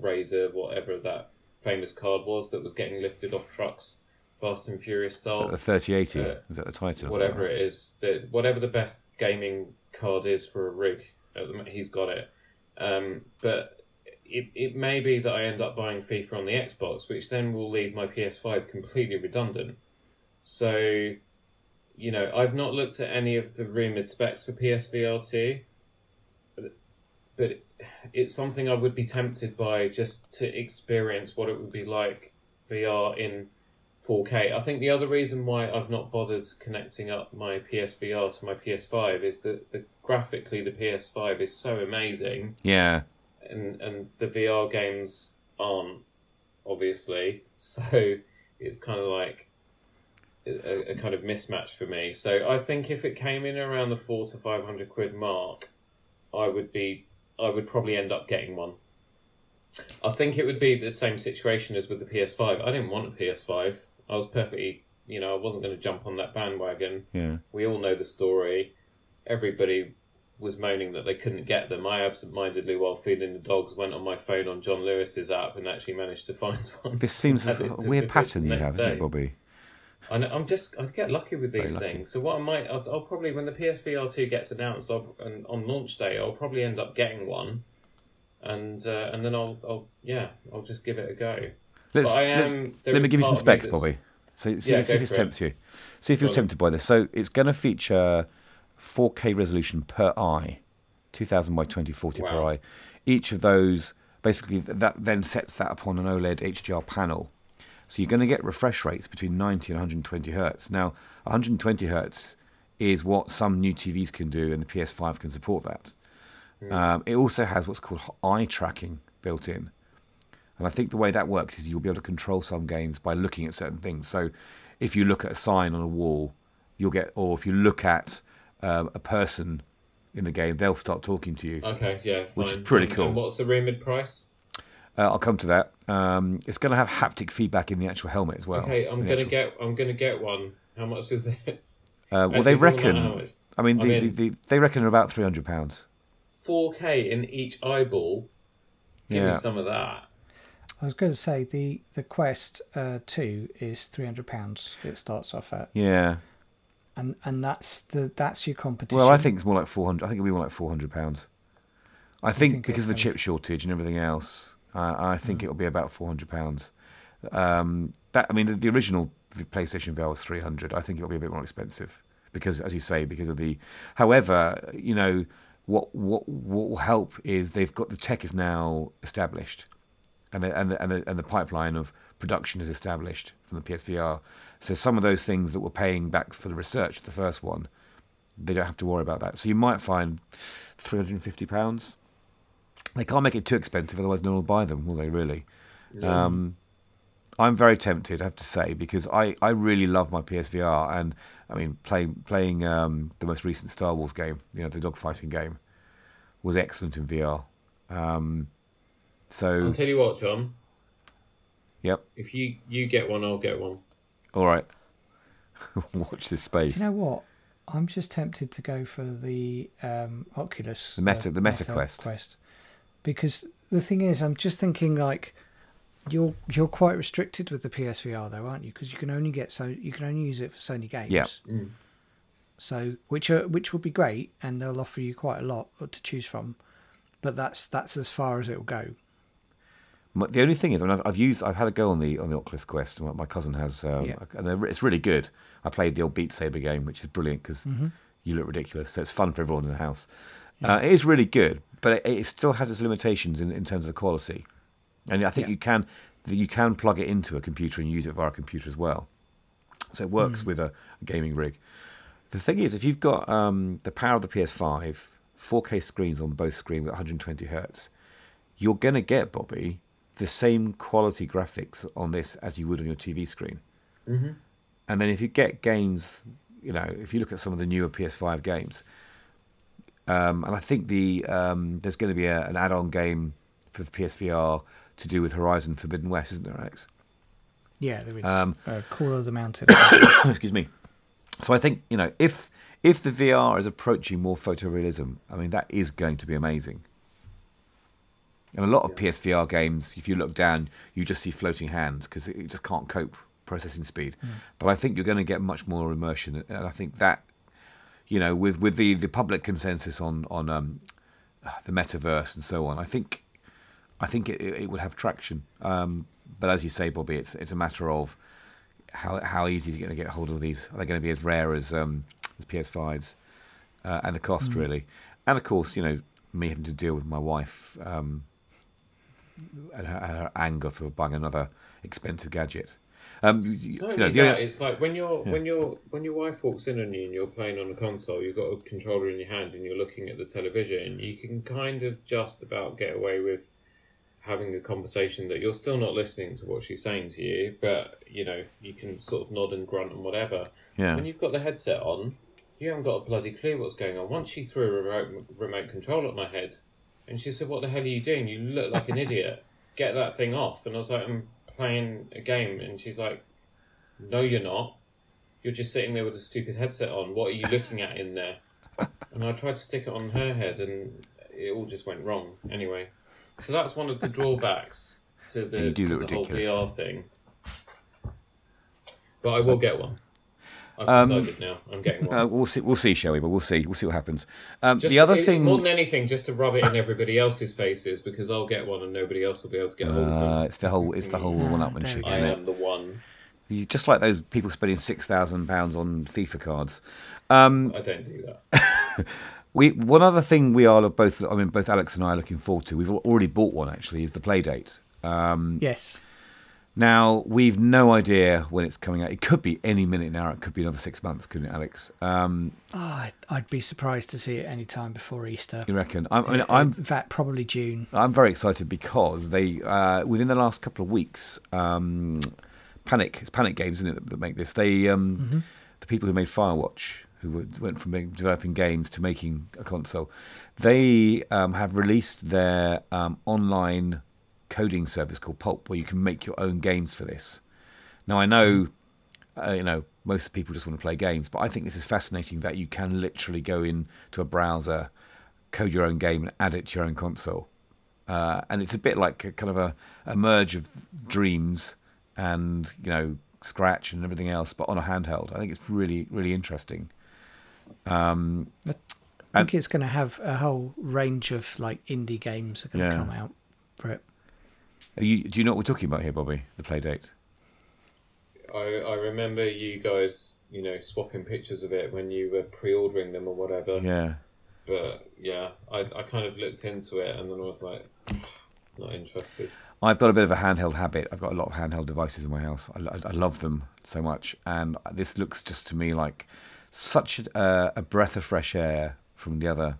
Razer, whatever that famous card was that was getting lifted off trucks, Fast and Furious style, the 3080 uh, is that the title? whatever it is. The, whatever the best gaming card is for a rig, at the he's got it. Um, but it, it may be that I end up buying FIFA on the Xbox, which then will leave my PS5 completely redundant. So, you know, I've not looked at any of the rumored specs for PSVR 2, but, but it's something I would be tempted by just to experience what it would be like VR in 4K. I think the other reason why I've not bothered connecting up my PSVR to my PS5 is that the, graphically the PS5 is so amazing. Yeah, and and the VR games aren't obviously. [LAUGHS] So it's kind of like a, a kind of mismatch for me. So I think if it came in around the four to five hundred quid mark I would be I would probably end up getting one I think it would be the same situation as with the PS5 I didn't want a PS5 I was perfectly you know I wasn't going to jump on that bandwagon yeah. we all know the story. Everybody was moaning that they couldn't get them, I absentmindedly, while feeding the dogs, went on my phone on John Lewis's app and actually managed to find [LAUGHS] one. This seems a Added sort of to weird pattern you have, isn't it, Bobby? I know, I'm just I get lucky with these things. So what I might I'll, I'll probably when the PSVR two gets announced I'll, and on launch day I'll probably end up getting one, and uh, and then I'll I'll yeah I'll just give it a go. Let's, But I let's- am- let me give you some part of me specs, Bobby. So see, Yeah, see if this for it. tempts you. See if you're tempted by this. So it's going to feature 4K resolution per eye, 2000 by 2040 per eye. Each of those basically that then sets that upon an OLED HDR panel. So you're going to get refresh rates between 90 and 120 hertz. Now, 120 hertz is what some new TVs can do, and the PS5 can support that. Um, it also has what's called eye tracking built in. And I think the way that works is you'll be able to control some games by looking at certain things. So if you look at a sign on a wall, you'll get, or if you look at um, a person in the game, they'll start talking to you. Okay, yeah, fine. Which is pretty cool. And what's the remid price? Uh, I'll come to that. Um, it's going to have haptic feedback in the actual helmet as well. okay, I'm in the gonna actual- get I'm gonna get one. How much is it? Uh, well, Actually, they it doesn't matter reckon. how. I mean, I'm the, the, the, they reckon are about three hundred pounds. 4K in each eyeball. Give Yeah. me some of that. I was going to say the the Quest uh, Two is three hundred pounds. It starts off at, Yeah. and and that's the that's your competition. Well, I think it's more like four hundred. I think it'll be more like four hundred pounds. I think, think because of the chip shortage and everything else, uh, I think Mm. it'll be about four hundred pounds. Um, that I mean, the, the original PlayStation VR was three hundred. I think it'll be a bit more expensive because, as you say, because of the. However, you know what what what will help is they've got the tech is now established, and the and the and the, and the pipeline of production is established from the PSVR. So some of those things that were paying back for the research, the first one, they don't have to worry about that. So you might find three hundred and fifty pounds. They can't make it too expensive, otherwise no one will buy them, will they? Really? Um, I'm very tempted, I have to say, because I, I really love my PSVR, and I mean, playing playing um, the most recent Star Wars game, you know, the dogfighting game, was excellent in VR. Um, so, I'll tell you what, John. yep, If you you get one, I'll get one. all right. [LAUGHS] Watch this space. Do you know what? I'm just tempted to go for the um, Oculus, The Meta- the Meta Quest. Quest, because the thing is, I'm just thinking like you're you're quite restricted with the PSVR though, aren't you? Because you can only get so you can only use it for Sony games. Yeah. Mm. So which are which would be great, and they'll offer you quite a lot to choose from, but that's that's as far as it will go. My- The only thing is, I mean, I've, I've used, I've had a go on the on the Oculus Quest. My, my cousin has, um, Yeah. and it's really good. I played the old Beat Saber game, which is brilliant because Mm-hmm. you look ridiculous. So it's fun for everyone in the house. Uh, it is really good, but it, it still has its limitations in, in terms of the quality. And I think Yeah. you can you can plug it into a computer and use it via a computer as well. So it works Mm. with a, a gaming rig. The thing is, if you've got um, the power of the PS5, 4K screens on both screens with 120 hertz, you're going to get, Bobby, the same quality graphics on this as you would on your TV screen. Mm-hmm. And then if you get games, you know, if you look at some of the newer PS5 games, um, and I think the um, there's going to be a, an add-on game for the PSVR to do with Horizon Forbidden West, isn't there, Alex? Yeah, there is Um, uh, Call of the Mountain. [COUGHS] Excuse me. So I think you know if if the VR is approaching more photorealism, I mean that is going to be amazing. And a lot of PSVR games, if you look down, you just see floating hands because it just can't cope processing speed. But I think you're going to get much more immersion, and I think that you know with with the the public consensus on on um, the metaverse and so on, I think I think it, it would have traction. Um, but as you say, Bobby, it's it's a matter of how how easy is it going to get hold of these? Are they going to be as rare as um, as PS5s? Uh, and the cost really, and of course, you know, me having to deal with my wife um, and, her, and her anger for buying another expensive gadget. Um, you, know, the that, it's like when your Yeah. when your when your wife walks in on you and you're playing on a console, you've got a controller in your hand and you're looking at the television. You can kind of just about get away with having a conversation that you're still not listening to what she's saying to you, but you know you can sort of nod and grunt and whatever. yeah, When you've got the headset on, you haven't got a bloody clue what's going on. Once she threw a remote remote control at my head, and she said, "What the hell are you doing? You look like an [LAUGHS] idiot. Get that thing off." And I was like, "I'm playing a game," and she's like, "No, you're not. You're just sitting there with a stupid headset on. What are you looking at in there?" and I tried to stick it on her head, and it all just went wrong. Anyway, so that's one of the drawbacks to the, to the whole. VR thing. But I will get one. I've Um, decided now. I'm getting one. Uh, we'll see. We'll see, shall we? But we'll see. We'll see what happens. Um, Just the other it- thing, more than anything, just to rub it in everybody else's faces because I'll get one and nobody else will be able to get hold of uh, it's the whole. It's the whole Ah, one-upmanship, there I isn't it? am the one. You- Just like those people spending six thousand pounds on FIFA cards. Um, I don't do that. [LAUGHS] we one other thing we are both. I mean, both Alex and I are looking forward to. We've already bought one. Actually, is the Playdate. Um, Yes. Now we've no idea when it's coming out. It could be any minute now. It could be another six months, couldn't it, Alex? Um, Oh, I'd, be surprised to see it any time before Easter. you reckon? I, I mean, In- I'm in fact probably June. I'm very excited because they uh, within the last couple of weeks, um, Panic it's Panic Games, isn't it, that, make this? They um, the people who made Firewatch, who went from developing games to making a console, they um, have released their um, online coding service called Pulp, where you can make your own games for this. Now I know, uh, you know, most people just want to play games, but I think this is fascinating that you can literally go into a browser, code your own game, and add it to your own console. Uh, and it's a bit like a kind of a, a merge of Dreams and you know Scratch and everything else, but on a handheld. I think it's really really interesting. Um, I think it's going to have a whole range of like indie games are going to Yeah. come out for it. You, do you know what we're talking about here, Bobby? The Playdate. I, I remember you guys, you know, swapping pictures of it when you were pre-ordering them or whatever. Yeah. But yeah, I, I kind of looked into it and then I was like, [SIGHS] not interested. I've got a bit of a handheld habit. I've got a lot of handheld devices in my house. I, I, I love them so much, and this looks just to me like such a, a breath of fresh air from the other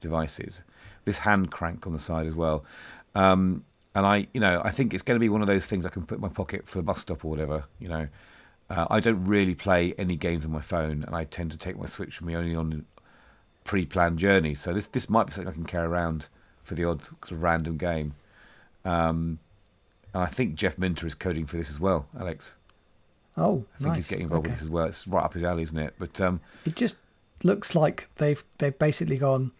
devices. This hand crank on the side as well, um, and I, you know, I think it's going to be one of those things I can put in my pocket for the bus stop or whatever. You know, uh, I don't really play any games on my phone, and I tend to take my Switch with me only on pre-planned journeys. So this this might be something I can carry around for the odd sort of random game. Um, and I think Jeff Minter is coding for this as well, Alex. Oh, I think he's getting involved with this as well. It's right up his alley, isn't it? But um, It just looks like they've they've basically gone.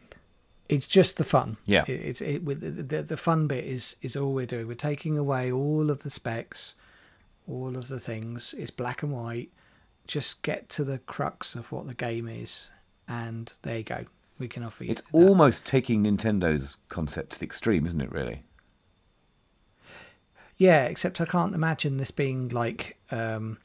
It's just the fun. Yeah. It, it's it with the, the the fun bit is is all we're doing. We're taking away all of the specs, all of the things. It's black and white. Just get to the crux of what the game is, and there you go. We can offer you. it's that. almost taking Nintendo's concept to the extreme, isn't it? Really? Yeah, except I can't imagine this being like. Um,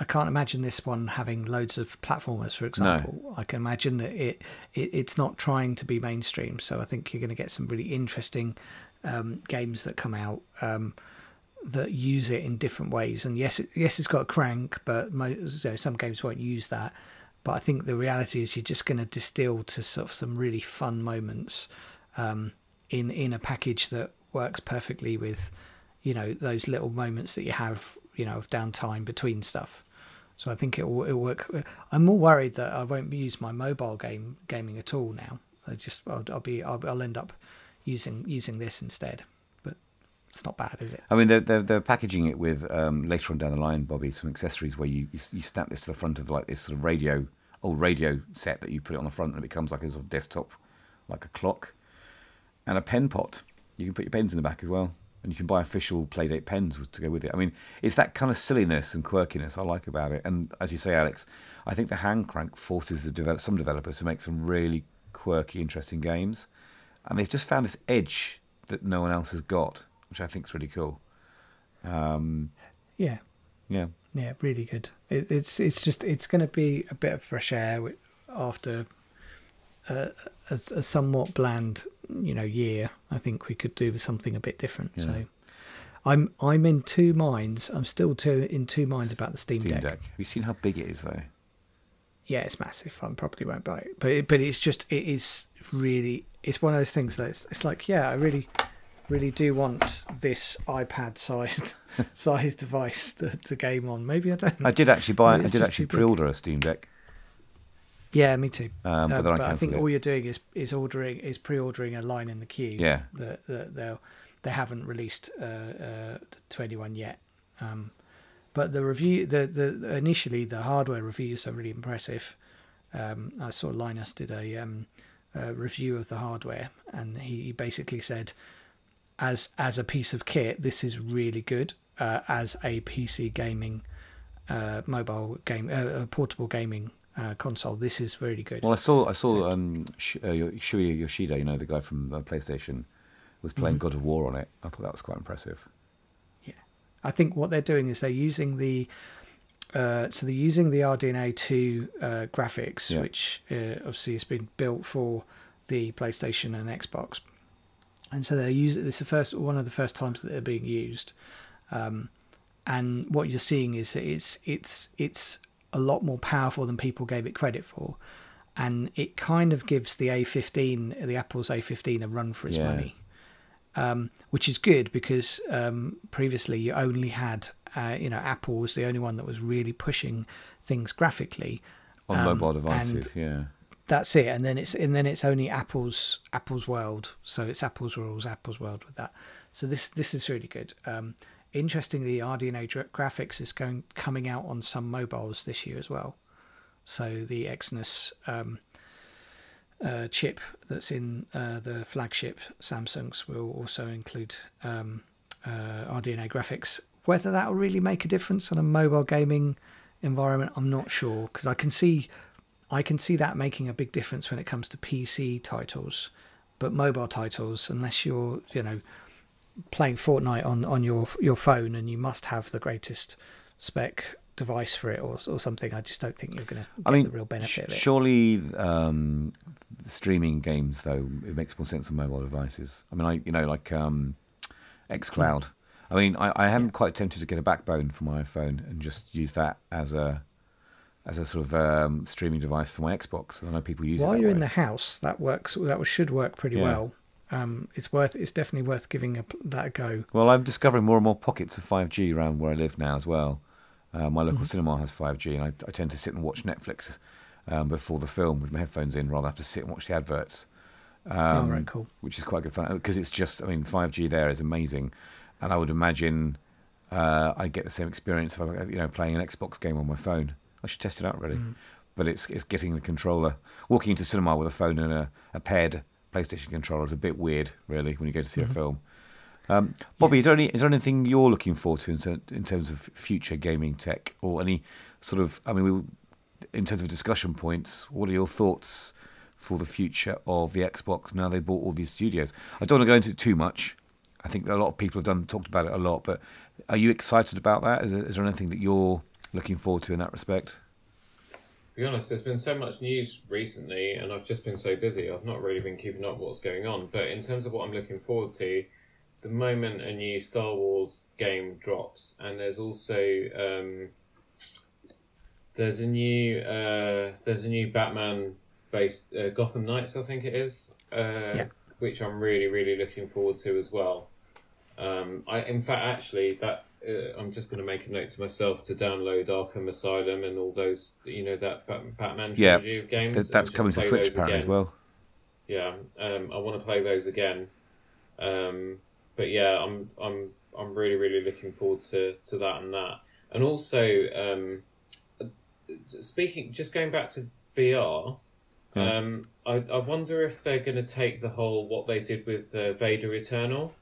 I can't imagine this one having loads of platformers, for example. I can imagine that it, it it's not trying to be mainstream. So I think you're going to get some really interesting um, games that come out um, that use it in different ways. And yes, it, yes, it's got a crank, but mo- you know, some games won't use that. But I think the reality is you're just going to distill to sort of some really fun moments um, in in a package that works perfectly with you know those little moments that you have you know of downtime between stuff so i think it will it'll work. I'm more worried that i won't use my mobile game gaming at all now. I just i'll, I'll be I'll, I'll end up using using this instead. But it's not bad is it? I mean, they're they're, they're packaging it with um, later on down the line, Bobby, some accessories where you, you you snap this to the front of like this sort of radio old radio set that you put it on the front and it becomes like a sort of desktop, like a clock, and a pen pot. You can put your pens in the back as well, and you can buy official Playdate pens to go with it. I mean, it's that kind of silliness and quirkiness I like about it. And as you say, Alex, I think the hand crank forces the develop, some developers to make some really quirky, interesting games, and they've just found this edge that no one else has got, which I think is really cool. Um, yeah yeah, yeah really good it, it's it's just it's going to be a bit of fresh air after a, a, a somewhat bland you know year i think we could do with something a bit different Yeah. so i'm i'm in two minds i'm still two in two minds about the steam, Steam deck. Deck. Have you seen how big it is, though? yeah it's massive i probably won't buy it but it, but it's just it is really it's one of those things that it's, it's like yeah i really really do want this ipad sized [LAUGHS] sized device to, to game on maybe i don't I did actually buy. I did actually pre-order a Steam Deck, Yeah, me too. um, but Uh, I but I think it. all you're doing is is ordering is pre-ordering a line in the queue. Yeah. that that they they haven't released uh, uh, to anyone yet. Um, but the review, the the initially the hardware reviews are really impressive. um, I saw Linus did a, um, a review of the hardware, and he, basically said, as as a piece of kit, this is really good. Uh, as a PC gaming, uh, mobile game, uh, portable gaming uh, console, this is really good. Well, I saw I saw so, um, Sh- uh, Shuhei Yoshida, you know, the guy from uh, PlayStation, was playing mm-hmm. God of War on it. I thought that was quite impressive. Yeah, I think what they're doing is they're using the uh, so they're using the RDNA two uh, graphics, yeah. which uh, obviously has been built for the PlayStation and Xbox, and so they're using this is the first one of the first times that they're being used. Um, and what you're seeing is that it's it's it's a lot more powerful than people gave it credit for, and it kind of gives the A15, the Apple's A15, a run for its yeah. money, um, which is good because um, previously you only had uh, you know, Apple was the only one that was really pushing things graphically on um, mobile devices. Yeah, that's it. And then it's and then it's only Apple's Apple's world. So it's Apple's rules, Apple's world with that. So this this is really good. Um, interestingly, RDNA graphics is going coming out on some mobiles this year as well. So the Exynos um, uh, chip that's in uh, the flagship Samsungs will also include um, uh, RDNA graphics whether that will really make a difference on a mobile gaming environment, I'm not sure because I can see I can see that making a big difference when it comes to PC titles, but mobile titles, unless you're you know playing Fortnite on on your your phone and you must have the greatest spec device for it or or something, I just don't think you're going to get I mean, the real benefit of it. Surely, um, streaming games though it makes more sense on mobile devices. I mean, I you know like um, XCloud. I mean, I, I am quite tempted to get a backbone for my iPhone and just use that as a as a sort of um, streaming device for my Xbox. I know people use While it. While you're way. in the house, that works. That should work pretty yeah. well. Um, it's worth. It's definitely worth giving a, that a go. Well, I'm discovering more and more pockets of 5G around where I live now as well. Uh, my local mm-hmm. cinema has 5G, and I, I, tend to sit and watch Netflix um, before the film with my headphones in, rather than have to sit and watch the adverts. Um, oh, right, cool. Which is quite good fun because it's just. I mean, 5G there is amazing and I would imagine uh, I get the same experience if I, you know, playing an Xbox game on my phone. I should test it out really, mm. but it's it's getting the controller. Walking into cinema with a phone and a, a paired PlayStation controller is a bit weird, really, when you go to see mm-hmm. a film. Um, Bobby, yeah. is there any is there anything you're looking forward to in, ter- in, terms of future gaming tech, or any sort of? I mean, we, in terms of discussion points, what are your thoughts for the future of the Xbox now they bought all these studios? I don't want to go into too much I think a lot of people have done talked about it a lot. But are you excited about that? Is there, is there anything that you're looking forward to in that respect? Be honest, there's been so much news recently, and I've just been so busy. I've not really been keeping up what's going on. But in terms of what I'm looking forward to, the moment a new Star Wars game drops, and there's also um, there's a new uh, there's a new Batman based uh, Gotham Knights, I think it is. Uh, yeah which I'm really, really looking forward to as well. Um, I, in fact, actually, that uh, I'm just going to make a note to myself to download Arkham Asylum and all those, you know, that Batman trilogy yeah, of games. Th- that's coming to Switch apparently as well. Yeah, um, I want to play those again. Um, but yeah, I'm I'm I'm really really looking forward to to that and that, and also um, speaking, just going back to VR. Um, I, I wonder if they're going to take the whole what they did with uh, Vader Eternal,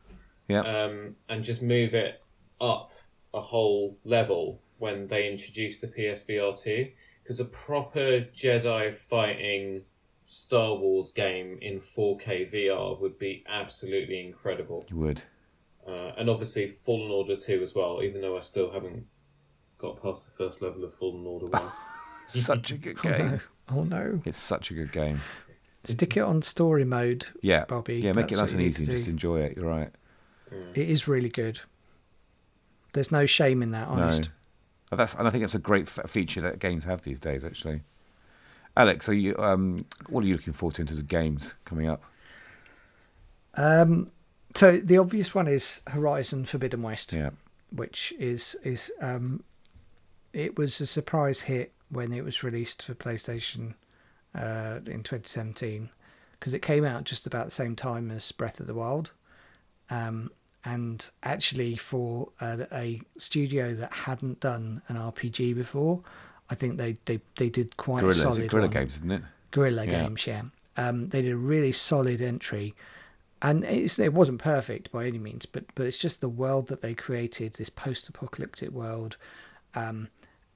yeah, um, and just move it up a whole level when they introduce the PSVR two, because a proper Jedi fighting Star Wars game in 4K VR would be absolutely incredible. It would. Uh, and obviously Fallen Order 2 as well, even though I still haven't got past the first level of Fallen Order 1. [LAUGHS] Such a good game. Oh no. It's such a good game. Stick it on story mode, yeah. Bobby. Yeah, make That's it nice and easy. Just enjoy it. You're right. It is really good. There's no shame in that, honest. No. That's, and I think that's a great feature that games have these days, actually. Alex, are you, um, what are you looking forward to in terms of games coming up? Um, so the obvious one is Horizon Forbidden West, yeah. which is is um, it was a surprise hit when it was released for PlayStation uh, in 2017 because it came out just about the same time as Breath of the Wild. Um, and actually, for uh, a studio that hadn't done an RPG before, I think they they, they did quite Guerrilla, a solid it's Guerrilla one. Games, isn't it? Guerrilla Yeah. Games, yeah. Um, they did a really solid entry, and it's, it wasn't perfect by any means, but but it's just the world that they created, this post-apocalyptic world, um,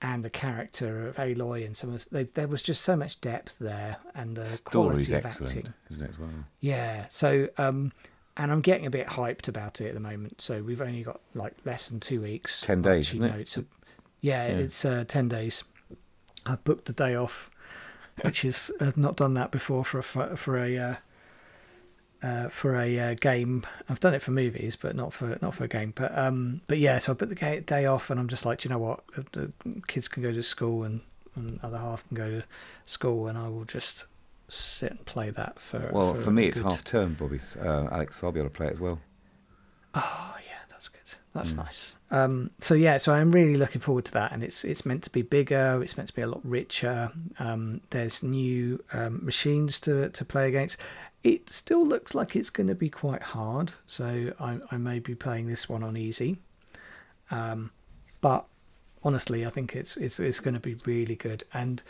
and the character of Aloy and some of they, there was just so much depth there, and the Story's quality of acting. isn't it, as well? Yeah. So, um, and I'm getting a bit hyped about it at the moment. So we've only got like less than two weeks. 10 days, actually, isn't it? no, it's a, yeah, Yeah. it's uh, ten days. I booked the day off, which is [LAUGHS] I've not done that before for a for a uh, uh, for a uh, game. I've done it for movies, but not for not for a game. But um, but yeah, so I put the day off, and I'm just like, "Do you know what? The the kids can go to school, and and other half can go to school, and I will just sit and play that for. Well, for me, it's good- half term, Bobby. Uh, Alex, so I'll be able to play it as well. Oh yeah, that's good. That's Mm. nice. Um, so yeah, so I'm really looking forward to that, and it's it's meant to be bigger. It's meant to be a lot richer. Um, there's new um, machines to to play against. It still looks like it's going to be quite hard, so I, I may be playing this one on easy. Um, but honestly, I think it's it's it's going to be really good, and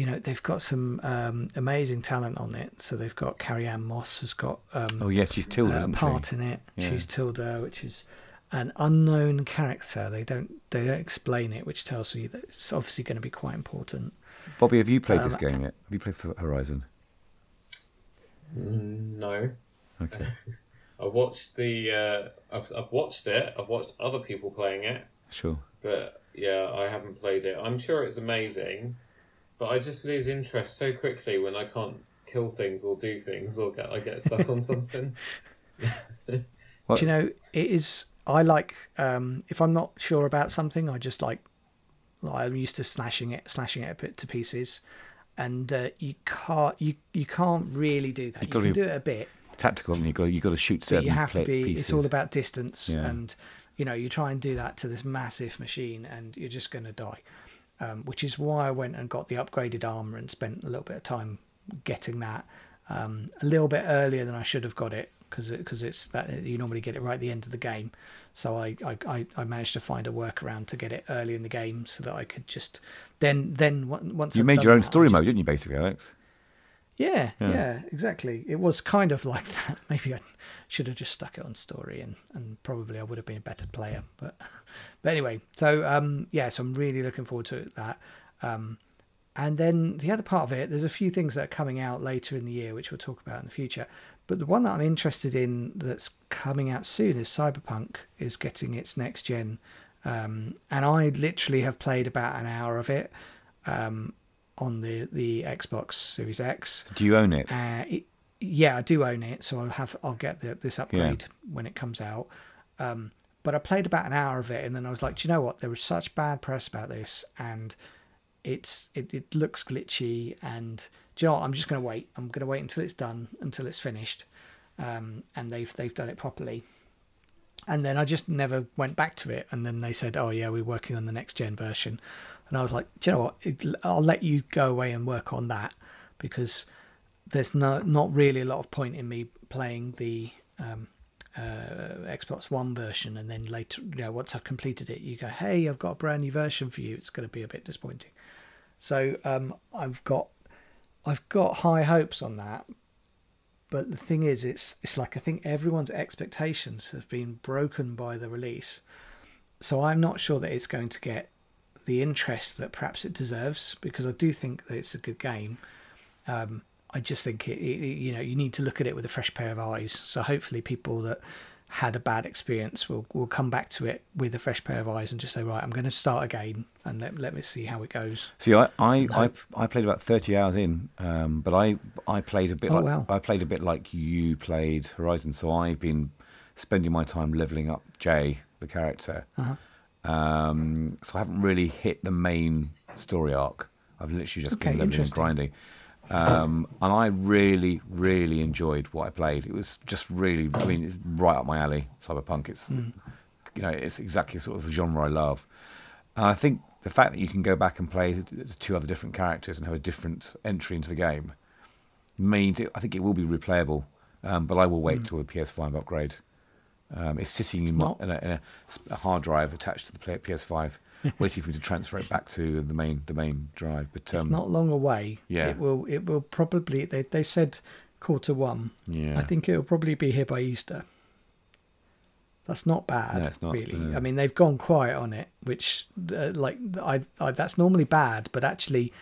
you know they've got some um, amazing talent on it. So they've got Carrie-Anne Moss has got um, Oh, yeah, she's Tilda, uh, isn't part she? in it. Yeah. She's Tilda, which is an unknown character. They don't they don't explain it, which tells you that it's obviously going to be quite important. Bobby, have you played this Um, game yet? Have you played for Horizon? Mm, No, Okay. [LAUGHS] I watched the. Uh, I've I've watched it. I've watched other people playing it, Sure. but yeah, I haven't played it. I'm sure it's amazing, but I just lose interest so quickly when I can't kill things or do things or get I get stuck on something. [LAUGHS] What- Do you know it is? I like um, if I'm not sure about something, I just like I'm used to slashing it, slashing it a bit to pieces, and uh, you can't you you can't really do that. You've You can do it a bit, Tactical, and you've got, you've got to shoot but certain you have to be pieces. it's all about distance Yeah. and you know you try and do that to this massive machine and you're just going to die um, which is why i went and got the upgraded armor and spent a little bit of time getting that um, a little bit earlier than i should have got it because because it's that you normally get it right at the end of the game so I, I I- managed to find a workaround to get it early in the game so that i could just then then once You I'd made your own that, story just- mode, didn't you, basically, Alex? Yeah, Yeah. yeah, exactly. It was kind of [LAUGHS] like that. Maybe I should have just stuck it on story, and, and probably I would have been a better player. But but anyway, so um, yeah, so I'm really looking forward to that. Um, and then the other part of it, there's a few things that are coming out later in the year, which we'll talk about in the future. But the one that I'm interested in that's coming out soon is Cyberpunk is getting its next gen, um, and I literally have played about an hour of it. Um, on the the Xbox Series X. Do you own it? Uh, it, yeah, I do own it, so I'll have I'll get the, this upgrade when it comes out. Um, but I played about an hour of it, and then I was like, do you know what? There was such bad press about this, and it's it, it looks glitchy, and do you know what? I'm just going to wait. I'm going to wait until it's done, until it's finished, um, and they've they've done it properly. And then I just never went back to it. And then they said, "Oh yeah, we're working on the next gen version." And I was like, "Do you know what? I'll let you go away and work on that because there's no not really a lot of point in me playing the um, uh, Xbox One version and then later, you know, once I've completed it, you go, "Hey, I've got a brand new version for you." It's going to be a bit disappointing. So um, I've got I've got high hopes on that. But the thing is, it's it's like I think everyone's expectations have been broken by the release. So I'm not sure that it's going to get the interest that perhaps it deserves because I do think that it's a good game. Um, I just think it, it, you know you need to look at it with a fresh pair of eyes. So hopefully people that had a bad experience will will come back to it with a fresh pair of eyes and just say right, I'm going to start again and let let me see how it goes. See, I, I, I. I played about thirty hours in, um, but I, I played a bit Oh, like wow. I played a bit like you played Horizon. So I've been spending my time leveling up Jay, the character. Uh-huh. Um, so I haven't really hit the main story arc. I've literally just Okay, been and grinding. Um, and I really, really enjoyed what I played. It was just really, I mean, it's right up my alley. Cyberpunk. It's, Mm. you know, it's exactly sort of the genre I love. And I think the fact that you can go back and play two other different characters and have a different entry into the game means it, I think it will be replayable. Um, but I will Mm. wait till the PS5 upgrade. Um, it's sitting It's in, my, in, a, in a hard drive attached to the play- PS5, [LAUGHS] waiting for me to transfer it back to the main the main drive. But It's um, not long away. yeah. It will. It will probably. They they said quarter one. yeah, I think it'll probably be here by Easter. That's not bad, No, it's not, really. no. I mean, they've gone quiet on it, which, uh, like, I, I, that's normally bad, but actually,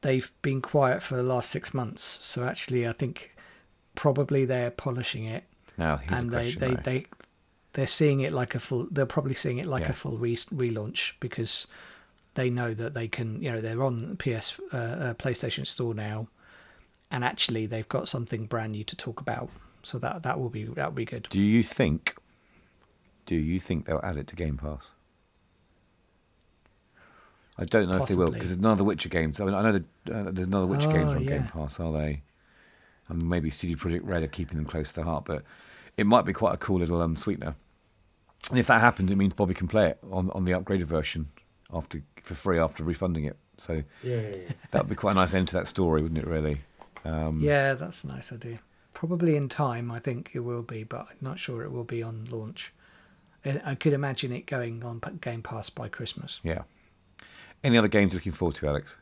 they've been quiet for the last six months. So actually, I think probably they're polishing it, now here's and they, they, they, they're seeing it like a full. They're probably seeing it like Yeah. a full re- relaunch because they know that they can. You know, they're on PS, uh, uh, PlayStation Store now, and actually, they've got something brand new to talk about. So that that will be that will be good. Do you think? Do you think they'll add it to Game Pass? I don't know if they will because there's none of the Witcher games. I mean, I know the, uh, there's none of the Witcher games Oh, on Game. Pass, are they? And maybe CD Projekt Red are keeping them close to the heart, but it might be quite a cool little um, sweetener. And if that happens, it means Bobby can play it on on the upgraded version after for free after refunding it. So Yeah, yeah, yeah. that would be quite a nice end to that story, wouldn't it? Really? Um, Yeah, that's a nice idea. Probably in time, I think it will be, but I'm not sure it will be on launch. I could imagine it going on Game Pass by Christmas. Yeah. Any other games you're looking forward to, Alex?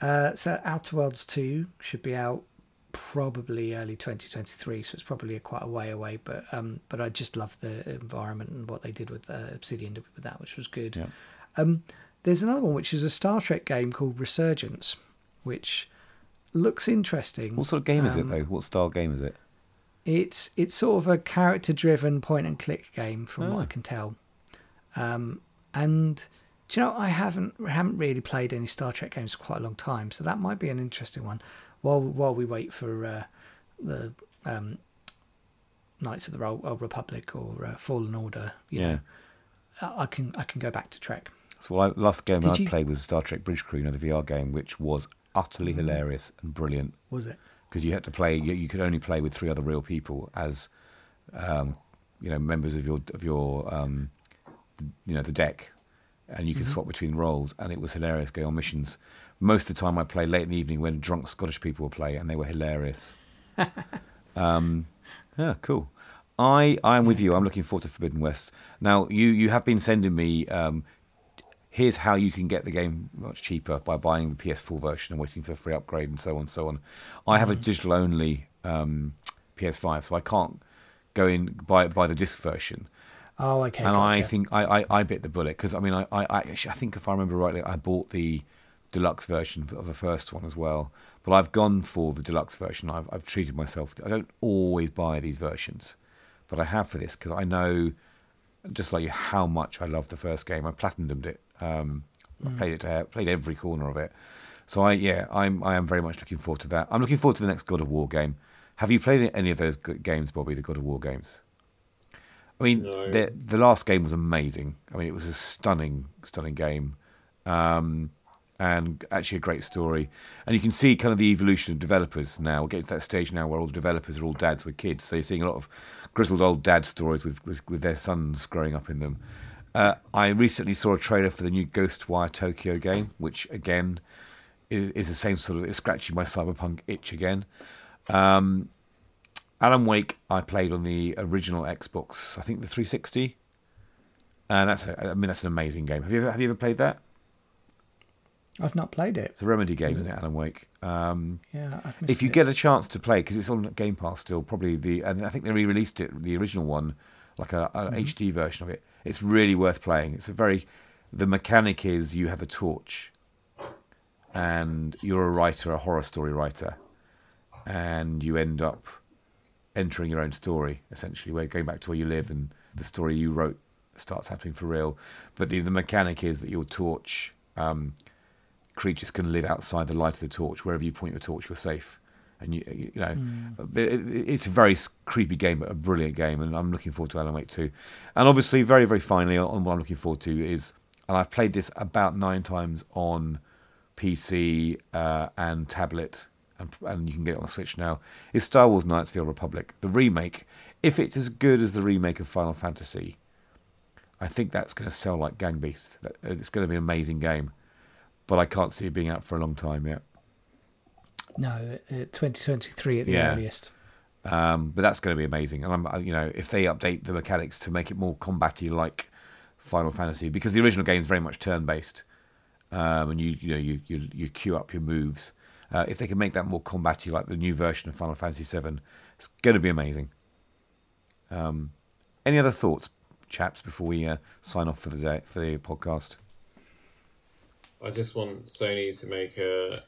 Uh, so Outer Worlds 2 should be out probably early 2023, so it's probably quite a way away. But um, but I just love the environment and what they did with uh, Obsidian did with that, which was good. Yeah. Um, there's another one which is a Star Trek game called Resurgence, which looks interesting. What sort of game is it Um, though? What style game is it? It's it's sort of a character driven point and click game from what Oh. I can tell. Um, and do you know I haven't haven't really played any Star Trek games for quite a long time, so that might be an interesting one. While while we wait for uh, the um, Knights of the Old Republic or uh, Fallen Order, you Yeah. know, I can I can go back to Trek. So well, I, last game Did I you- played was Star Trek Bridge Crew, you know, the VR game, which was utterly Mm. hilarious and brilliant Was it? because you had to play. You, you could only play with three other real people as, um, you know, members of your of your, um, you know, the deck, and you could Mm-hmm. swap between roles, and it was hilarious going on missions. Most of the time, I play late in the evening when drunk Scottish people will play, and they were hilarious. [LAUGHS] um, yeah, cool. I I am with you. I'm looking forward to Forbidden West. Now, you you have been sending me. Um, here's how you can get the game much cheaper by buying the PS4 version and waiting for the free upgrade and so on and so on. I have a digital only um, PS5, so I can't go in buy buy the disc version. Oh, okay. and I think I, I, I bit the bullet because I mean I, I I I think if I remember rightly I bought the deluxe version of the first one as well. But I've gone for the deluxe version. I've I've treated myself. I don't always buy these versions, but I have for this because I know just like you how much I love the first game. I platinumed it. Um, I played it. To, played every corner of it. So I yeah I'm I am very much looking forward to that. I'm looking forward to the next God of War game. Have you played any of those games, Bobby? The God of War games. I mean, No. the the last game was amazing. I mean, it was a stunning, stunning game, um, and actually a great story. And you can see kind of the evolution of developers now. We're getting to that stage now where all the developers are all dads with kids. So you're seeing a lot of grizzled old dad stories with with, with their sons growing up in them. Uh, I recently saw a trailer for the new Ghostwire Tokyo game, which again is, is the same sort of it's scratching my cyberpunk itch again. Um, Alan Wake, I played on the original Xbox, I think the 360, and that's a, I mean that's an amazing game. Have you ever have you ever played that? I've not played it. It's a Remedy game, isn't it, Alan Wake? Um, Yeah, if you it. get a chance to play, because it's on Game Pass still, probably the and I think they re-released it, the original one, like a, a HD version of it. It's really worth playing. It's a very the mechanic is you have a torch, and you're a writer, a horror story writer, and you end up entering your own story essentially, where going back to where you live and the story you wrote starts happening for real. But the the mechanic is that your torch. Um, creatures can live outside the light of the torch. Wherever you point your torch, you're safe. And you, you know, it, it- it's a very creepy game, but a brilliant game, and I'm looking forward to Alan Wake 2. And obviously, very, very finally, on what I'm looking forward to is, and I've played this about nine times on PC uh, and tablet, and, and you can get it on the Switch now. Is Star Wars Knights of the Old Republic, the remake? If it's as good as the remake of Final Fantasy, I think that's going to sell like gang beast. It's going to be an amazing game but I can't see it being out for a long time yet. No, uh, 2023 at the Yeah. earliest. Um, but that's going to be amazing, and I'm, you know, if they update the mechanics to make it more combaty like Final Fantasy, because the original game is very much turn based, um, and you you know you you, you queue up your moves. Uh, if they can make that more combaty like the new version of Final Fantasy VII, it's going to be amazing. Um, any other thoughts, chaps, before we uh, sign off for the day for the podcast? I just want Sony to make a,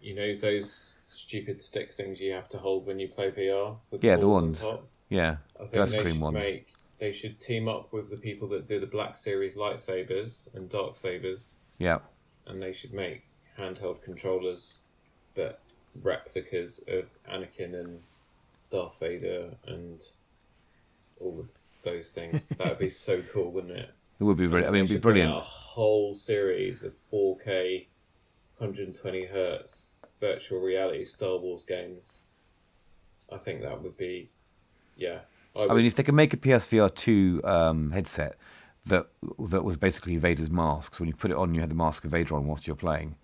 you know, those stupid stick things you have to hold when you play VR. With Yeah, the balls on ones. Yeah, I think Glass they cream should ones. make. They should team up with the people that do the Black Series lightsabers and dark sabers, yeah, and they should make handheld controllers, but replicas of Anakin and Darth Vader and all of those things. that would be so cool, wouldn't it? It would be. Really, I mean, it'd be brilliant. A whole series of 4K, 120 hertz virtual reality Star Wars games. I think that would be, yeah. I, I mean, if they could make a PSVR two um, headset that that was basically Vader's mask, so when you put it on, you had the mask of Vader on whilst you're playing,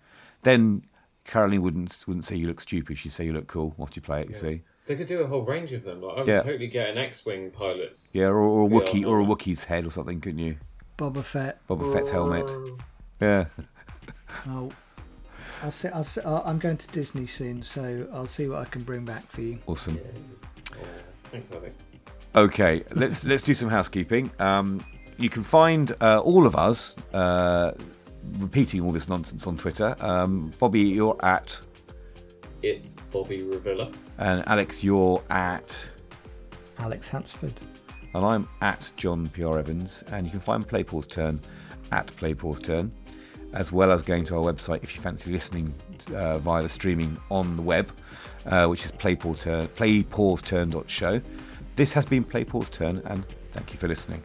then Caroline wouldn't wouldn't say you look stupid. She'd say you look cool whilst you play it. You see, they could do a whole range of them. Like I would Yeah. totally get an X-wing pilot's. yeah, or, or a VR Wookiee or a helmet. Wookiee's head or something, couldn't you? Boba Fett. Boba Fett's helmet. Yeah, Oh, [LAUGHS] I'll see, I'll see, I'll, I'm going to Disney soon, so I'll see what I can bring back for you. awesome. Thanks, Alex. Okay, let's let's do some housekeeping. Um, you can find uh, all of us uh, repeating all this nonsense on Twitter. Um, Bobby, you're at, It's Bobby Revilla. and Alex, you're at. Alex Hansford. And I'm at John PR Evans, and you can find Play Pause Turn at Play Pause Turn, as well as going to our website if you fancy listening uh, via the streaming on the web, uh, which is Play Pause Turn, playpauseturn.show. This has been Play Pause Turn, and thank you for listening.